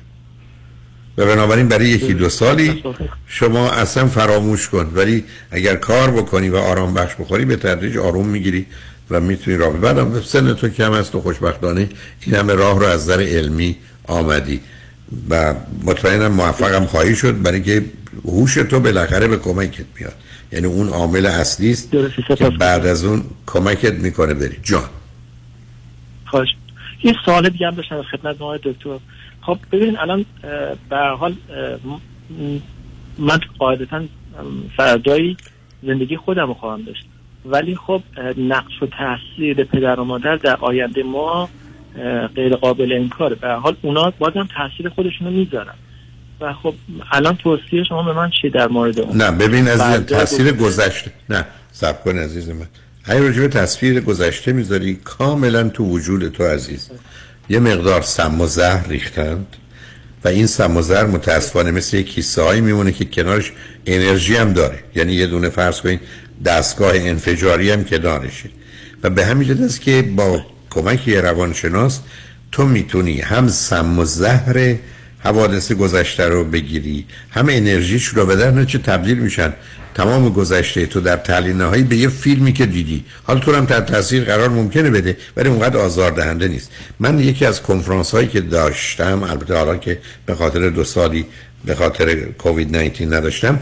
و بنابراین برای یکی دو سالی شما اصلا فراموش کن. ولی اگر کار بکنی و آرام بخش بخوری به تدریج آروم می‌گیری و می‌تونی راه. بعدم سن تو کم است و خوشبختانه این همه راه رو از نظر علمی آمدی. و مطمئنم موفقم خواهی شد. برای که هوش تو بالاخره به کمکت میاد. یعنی اون عامل اصلی است که بعد از اون کمکت می‌کنه بری. جان. خواهش. یه سوال دیگه هم داشتم خدمت آقای دکتر. خب ببینید الان به هر حال من قاعدتا فردایی زندگی خودم خواهم داشت. ولی خب نقش و تاثیر پدر و مادر در آینده ما غیر قابل انکاره. به حال اونا بازم تاثیر خودشونو می‌ذارن. و خب الان توصیه شما به من چی در مورد اون؟ نه ببین از تاثیر گذشته. نه سب کن عزیز من. راجع به تصویر گذشته می‌ذاری کاملا تو وجود تو عزیز. یه مقدار سم و زهر ریختند و این سم و زهر متاسفانه مثل یک کیسه هایی میمونه که کنارش انرژی هم داره. یعنی یه دونه فرض کنید دستگاه انفجاری هم کنارشه و به همین جد است که با کمک یه روانشناس تو می‌تونی هم سم و زهر حوادث گذشته رو بگیری. هم انرژیش رو به در چه تبدیل میشن. تمام گذشته تو در تحلیل نهایی به یه فیلمی که دیدی. حالا تو هم تحت تاثیر قرار ممکنه بده ولی اونقدر آزار دهنده نیست. من یکی از کنفرانس هایی که داشتم البته حالا که به خاطر دو سالی به خاطر کووید 19 نداشتم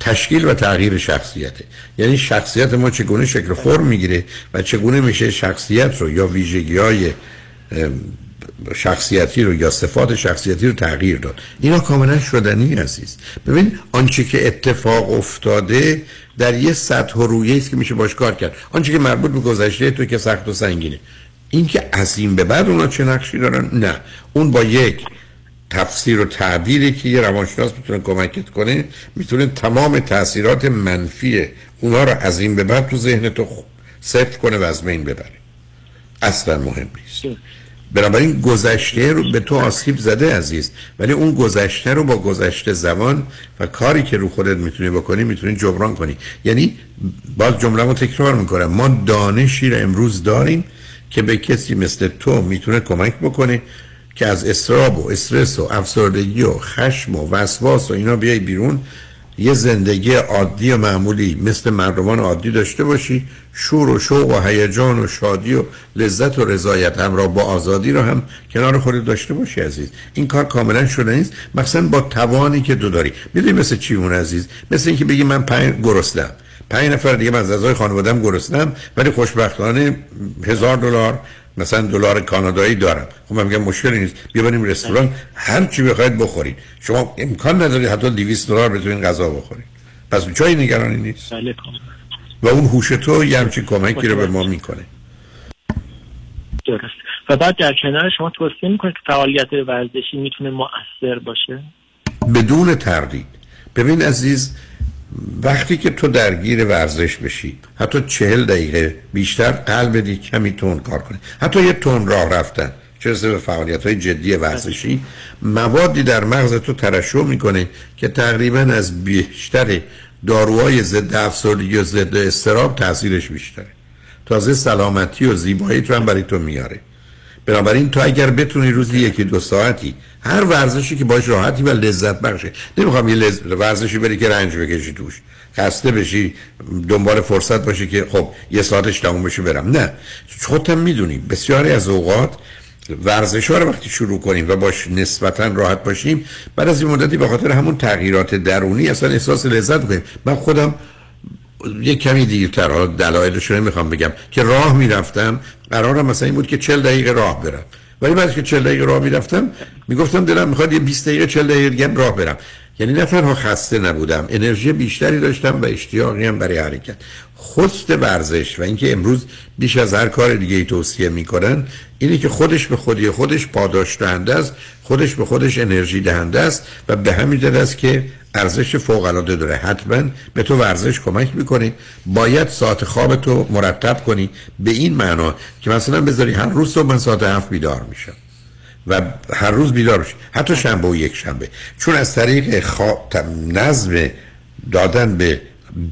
تشکیل و تغییر شخصیته. یعنی شخصیت ما چگونه شکل فرم می‌گیره و چگونه میشه شخصیت رو یا ویژگی های شخصیتی رو یا صفات شخصیتی رو تغییر داد. اینا کاملا شدنی عزیز. ببین آنچه که اتفاق افتاده در یه سطح و رویه است که میشه باش کار کرد. آنچه که مربوط به گذشته تو که سخت و سنگینه. این که از این به بعد اونا چه نقشی دارن؟ نه. اون با یک تفسیر و تعبیری که یه روانشناس می‌تونه کمکت کنه می‌تونه تمام تاثیرات منفی اونا رو از این به بعد تو ذهن تو صفر کنه و از بین ببره. اصلا مهم نیست. بنابراین گذشته رو به تو آسیب زده عزیز. ولی اون گذشته رو با گذشته زمان و کاری که رو خودت می‌تونی بکنی می‌تونی جبران کنی. یعنی باز جمله رو تکرار می‌کنم. ما دانشی رو امروز داریم که به کسی مثل تو می‌تونه کمک بکنه که از استراب و استرس و افسردگی و خشم و وسواس و اینا بیای بیرون. یه زندگی عادی و معمولی مثل مردمان عادی داشته باشی شور و شوق و هیجان و شادی و لذت و رضایت همراه با آزادی رو هم کنار خودت داشته باشی عزیز. این کار کاملا شده نیست. مثلا با توانی که دو داری. می‌دونی مثل چی اون عزیز؟ مثل اینکه بگی من پنج گرسنم. پنج نفر دیگه من از اعضای خانوادم گرسنم ولی خوشبختانه هزار دلار مثلا دلار کانادایی دارم. خب من میگم مشکلی نیست. بیا بریم رستوران. هر چی بخواید بخورید. شما امکان نداری حتی 200 دلار بتونین غذا بخورید. پس چای نگرانی نیست. بله. و اون هوش تو یه همچین کمکی رو به ما می‌کنه. درست. و بعد در کنار شما توصیه می‌کنید که فعالیت ورزشی می‌تونه مؤثر باشه؟ بدون تردید. ببین عزیز وقتی که تو درگیر ورزش بشی حتی چهل دقیقه بیشتر قلب دی کمی تون کار کنه حتی یه تون راه رفتن چه به فعالیت های جدی ورزشی. موادی در مغز تو ترشح می‌کنه که تقریبا از بیشتر داروهای ضد افسردگی و ضد استراب تاثیرش بیشتره. تازه سلامتی و زیبایی تو هم برای تو میاره. بنابراین تو اگر بتونی روزی یکی دو ساعتی هر ورزشی که باش راحتی و لذت بخشه نمی‌خوام یه لز... ورزشی بری که رنج بکشی توش. خسته بشی دنبال فرصت باشی که خب یه ساعتش تموم بشه برم. نه. خودتم می‌دونی بسیاری از اوقات ورزش ها رو وقتی شروع کنیم و باش نسبتا راحت باشیم بعد از این مدتی به خاطر همون تغییرات درونی اصلا احساس لذت کنیم من خودم یه کمی دیرتر حالا دلایلش رو نمی‌خوام بگم که راه می‌رفتم قرارم مثلا این بود که 40 دقیقه راه برم. ولی بعد که 40 دقیقه راه می‌رفتم می‌گفتم دلم می‌خواد یه 20 دقیقه 40 دقیقه راه برم. یعنی نه تنها خسته نبودم انرژی بیشتری داشتم و اشتیاقی هم برای حرکت. خست ورزش و اینکه امروز بیش از هر کار دیگه ای توصیه می‌کنن اینه که خودش به خودی خودش پاداش دهنده است خودش به خودش انرژی دهنده است و به همین دلیل است که ارزش فوق العاده داره. حتما به تو ورزش کمک می‌کنه. باید ساعت خواب تو مرتب کنی. به این معنا که مثلا بذاری هر روز تو من ساعت هفت بیدار میشم. و هر روز بیدار بشی. حتی شنبه و یک شنبه. چون از طریق خواب نظم دادن به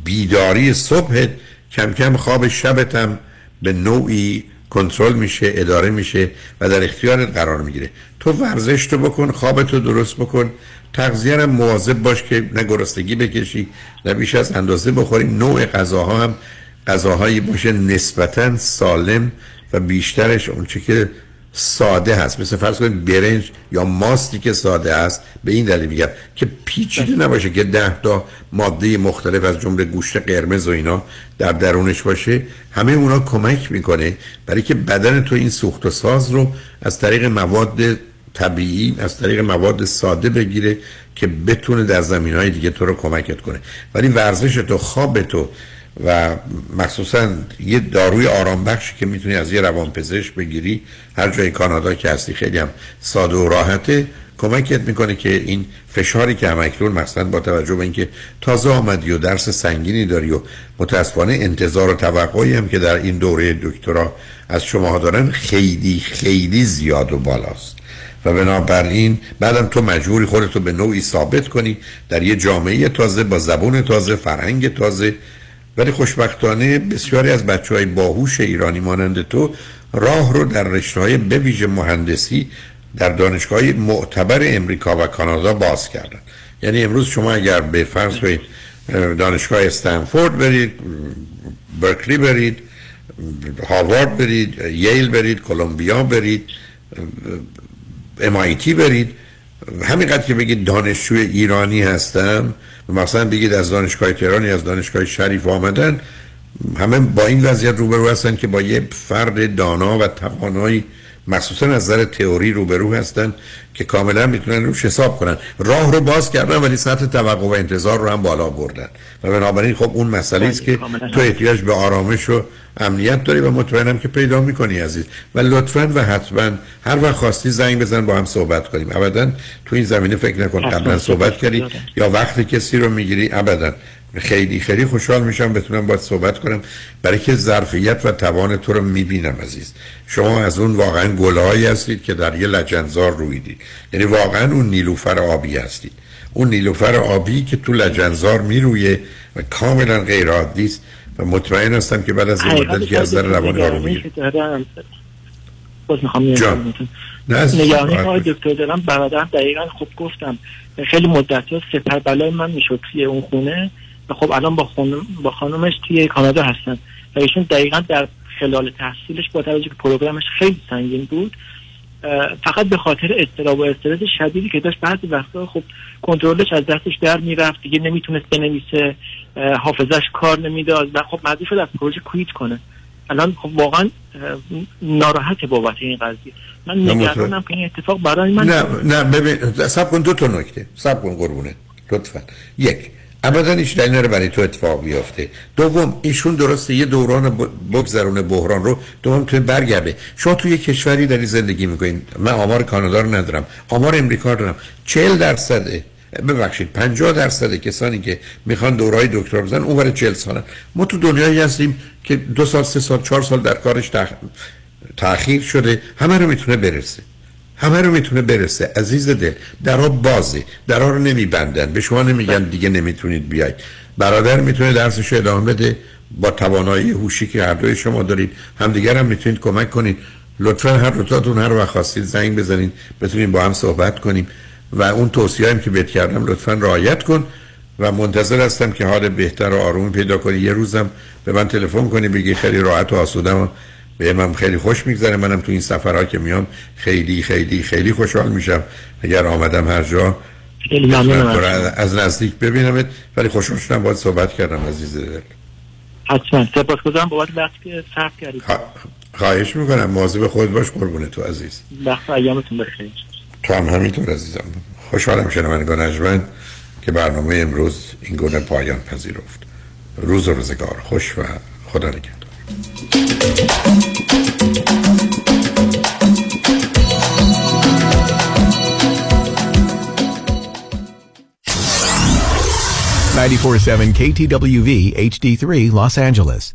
بیداری صبح کم کم خواب شبتم به نوعی کنترل میشه اداره میشه و در اختیارت قرار می‌گیره. تو ورزش تو بکن خوابتو درست بکن. تغذیه هم مواظب باش که نه گرسنگی بکشی نه بیش از اندازه بخوری. نوع غذاها هم غذاهایی باشه نسبتا سالم و بیشترش اونچه که ساده هست. مثل فرض کنید برنج یا ماستی که ساده است به این دلیل میگم که پیچیده نباشه که ده تا ماده مختلف از جمله گوشت قرمز و اینا در درونش باشه. همه اونا کمک می‌کنه برای که بدن تو این سوخت و ساز رو از طریق مواد طبیعی از طریق مواد ساده بگیره که بتونه در زمین های دیگه تو رو کمکت کنه. ولی ورزش تو خواب تو و مخصوصا یه داروی آرام بخشی که می‌تونی از یه روانپزشک بگیری هر جای کانادا که هستی خیلی هم ساده و راحته. کمکت می‌کنه که این فشاری که همکنون مثلا با توجه به اینکه تازه آمدی و درس سنگینی داری و متاسفانه انتظار و توقعی هم که در این دوره دکترا از شما دارن خیلی خیلی زیاد و بالاست. و بنابراین بعدم تو مجبوری خودتو به نوعی ثابت کنی در یه جامعه تازه با زبون تازه فرهنگ تازه ولی خوشبختانه بسیاری از بچه های باهوش ایرانی مانند تو راه رو در رشته های بویژه مهندسی در دانشگاه معتبر امریکا و کانادا باز کردن. یعنی امروز شما اگر به فرض دانشگاه استنفورد برید برکلی برید هاروارد برید ییل برید کلمبیا برید MIT برید همینقدر که بگید دانشجوی ایرانی هستم مثلا بگید از دانشگاه تهرانی از دانشگاه شریف آمدن همه با این وضعیت روبرو هستن که با یه فرد دانا و توانایی مخصوصا از نظر تئوری روبرو هستن که کاملا می‌تونن روش حساب کنن. راه رو باز کردن ولی سطح توقع و انتظار رو هم بالا بردن. و بنابراین خب اون مسئله است که تو احتیاج به آرامش و امنیت داری و مطمئنم که پیدا می‌کنی عزیز. و لطفا و حتما هر وقت خواستی زنگ بزن با هم صحبت کنیم. ابدا تو این زمینه فکر نکن. قبلا صحبت کردی یا وقتی کسی رو می‌گیری؟ ابدا. خیلی خیلی خوشحال میشم بتونم باید صحبت کنم. برای که ظرفیت و توان تو رو می‌بینم عزیز. شما از اون واقعا گلهایی هستید که در یه لجنزار رویدید. یعنی واقعا اون نیلوفر آبی هستید. اون نیلوفر آبی که تو لجنزار میرویه و کاملا غیر عادی است و مطمئن هستم که بعد از این مدت که از در روان آرومی جان. نگرانی های دکتر دارم برادرم دقیقا خوب گفتم. خیلی مدت ها سپر بلای من می‌شد توی اون خونه. و خب الان با, خانم با خانومش توی کانادا هستن. و ایشون دقیقا در خلال تحصیلش با توجه که پروگرامش خیلی سنگین بود. فقط به خاطر استراب و استرس شدیدی که داشت بعضی وقتا خب کنترلش از دستش در می‌رفت دیگه نمی‌تونست بنویسه حافظش کار نمی‌داد و خب مجبور شد از پروژه کویت کنه. الان خب واقعا ناراحت بابت این قضیه. من نگرانم که این اتفاق برای من نه نه ببین سب کن دو تا نکته. سب کن قربونه لطفا. یک ابدا هیچ دلیل نره برای تو اتفاق بیفته دوم ایشون درسته یه دوران بگذرون بحران رو دوم تو برگرده. شما توی کشوری داری زندگی می‌کنین من آمار کانادا رو ندارم آمار امریکا دارم 40 درصده ببخشید 50 درصد کسانی که می‌خوان دورای دکتر بزنن اون برای 40 سالن. ما تو دنیایی هستیم که دو سال سه سال چهار سال در کارش تأخیر شده همه رو می‌تونه برسه. همه رو می‌تونه برسه. عزیز دل درها بازه. درها رو نمیبندن. به شما نمیگن دیگه نمی‌تونید بیاید. برادر می‌تونه درسش ادامه بده. با توانایی هوشی که هر دوی شما دارید همدیگر هم می‌تونید کمک کنید. لطفا هر روتاتون هر وقت خواستید زنگ بزنید. بتونیم با هم صحبت کنیم. و اون توصیه هم که بهت کردم لطفا رعایت کن. و منتظر هستم که حال بهتر و آرومی پیدا کنی. یه روزم به من تلفن کنی بگی خیلی راحت و آسودم به من خیلی خوش میگذره. منم تو این سفرها که میام خیلی خیلی خیلی خوشحال میشم. اگر آمدم هر جا از نزدیک ببینمت. ولی خوشحال شدم باید صحبت کردم عزیز دل. حتما. سپاسگزارم. بابت وقتی که صرف کردید. خواهش می‌کنم. مواظب خود باش. قربون تو عزیز. وقت ایامتون بخیر. تو هم همینطور عزیزم. خوشحالم شنوندگان نجمن که برنامه امروز این گونه پایان پذیرفت. روز و روزگار خوش و خدا نگهدار. Ninety-four-seven KTWV HD3 Los Angeles.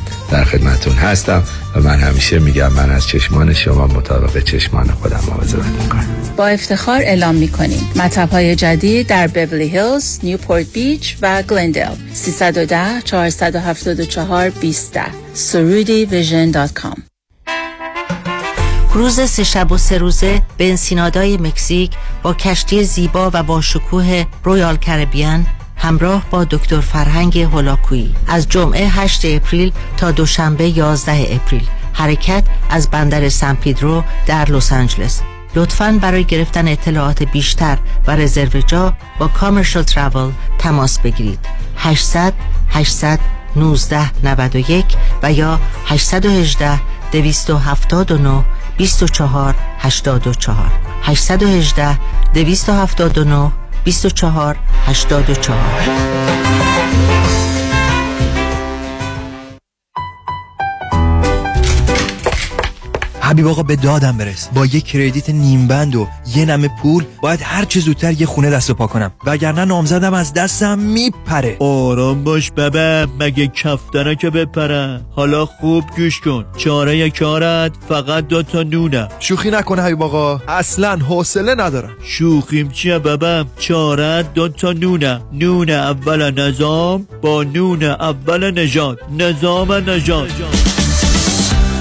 در خدمتون هستم و من همیشه میگم من از چشمان شما مطابق چشمان خودم مواظبت می‌کنم با افتخار اعلام می‌کنیم. مطب های جدید در بورلی هیلز، نیوپورت بیچ و گلندل 310 474 20 سرودی vision dot com. کروز سه شب و سه روزه به انسینادای مکزیک با کشتی زیبا و با شکوه Royal Caribbean همراه با دکتر فرهنگ هولاکویی. از جمعه 8 April تا دوشنبه 11 April. حرکت از بندر سان پیدرو در لس آنجلس. لطفاً برای گرفتن اطلاعات بیشتر و رزرو جا با Commercial Travel تماس بگیرید. 800 800 19 91 و یا 818 279 24 84 818 279 24 84 حبیب آقا به دادم برس. با یه کردیت نیم بند و یه نمه پول باید هر چه زودتر یه خونه دست و پا کنم. وگرنه نامزدم از دستم میپره. آرام باش ببه مگه کفتره که بپره. حالا خوب گوش کن. چاره کارت فقط دو تا نونه. شوخی نکن حبیب آقا. اصلا حوصله ندارم. شوخیم چیه ببم چاره دو تا نونه. نون اول نظام با نون اول نژاد نظام نژاد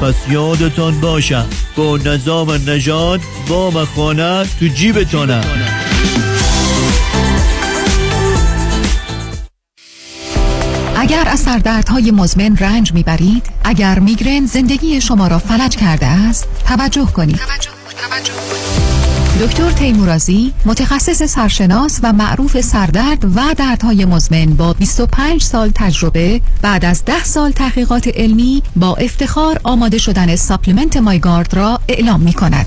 پس یادتان باشم با نظام نجات با خانه تو جیبتانه اگر از سردردهای مزمن رنج می‌برید اگر میگرن زندگی شما را فلج کرده است توجه کنید توجه. توجه. دکتر تیمورازی متخصص سرشناس و معروف سردرد و دردهای مزمن با 25 سال تجربه بعد از 10 سال تحقیقات علمی با افتخار آماده شدن supplement مایگارد را اعلام می کند.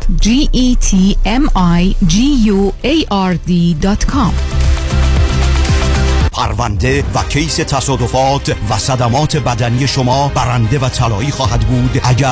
G E T M I G U A R پرونده و کیس تصادفات و صدمات بدنی شما برنده و طلایی خواهد بود اگر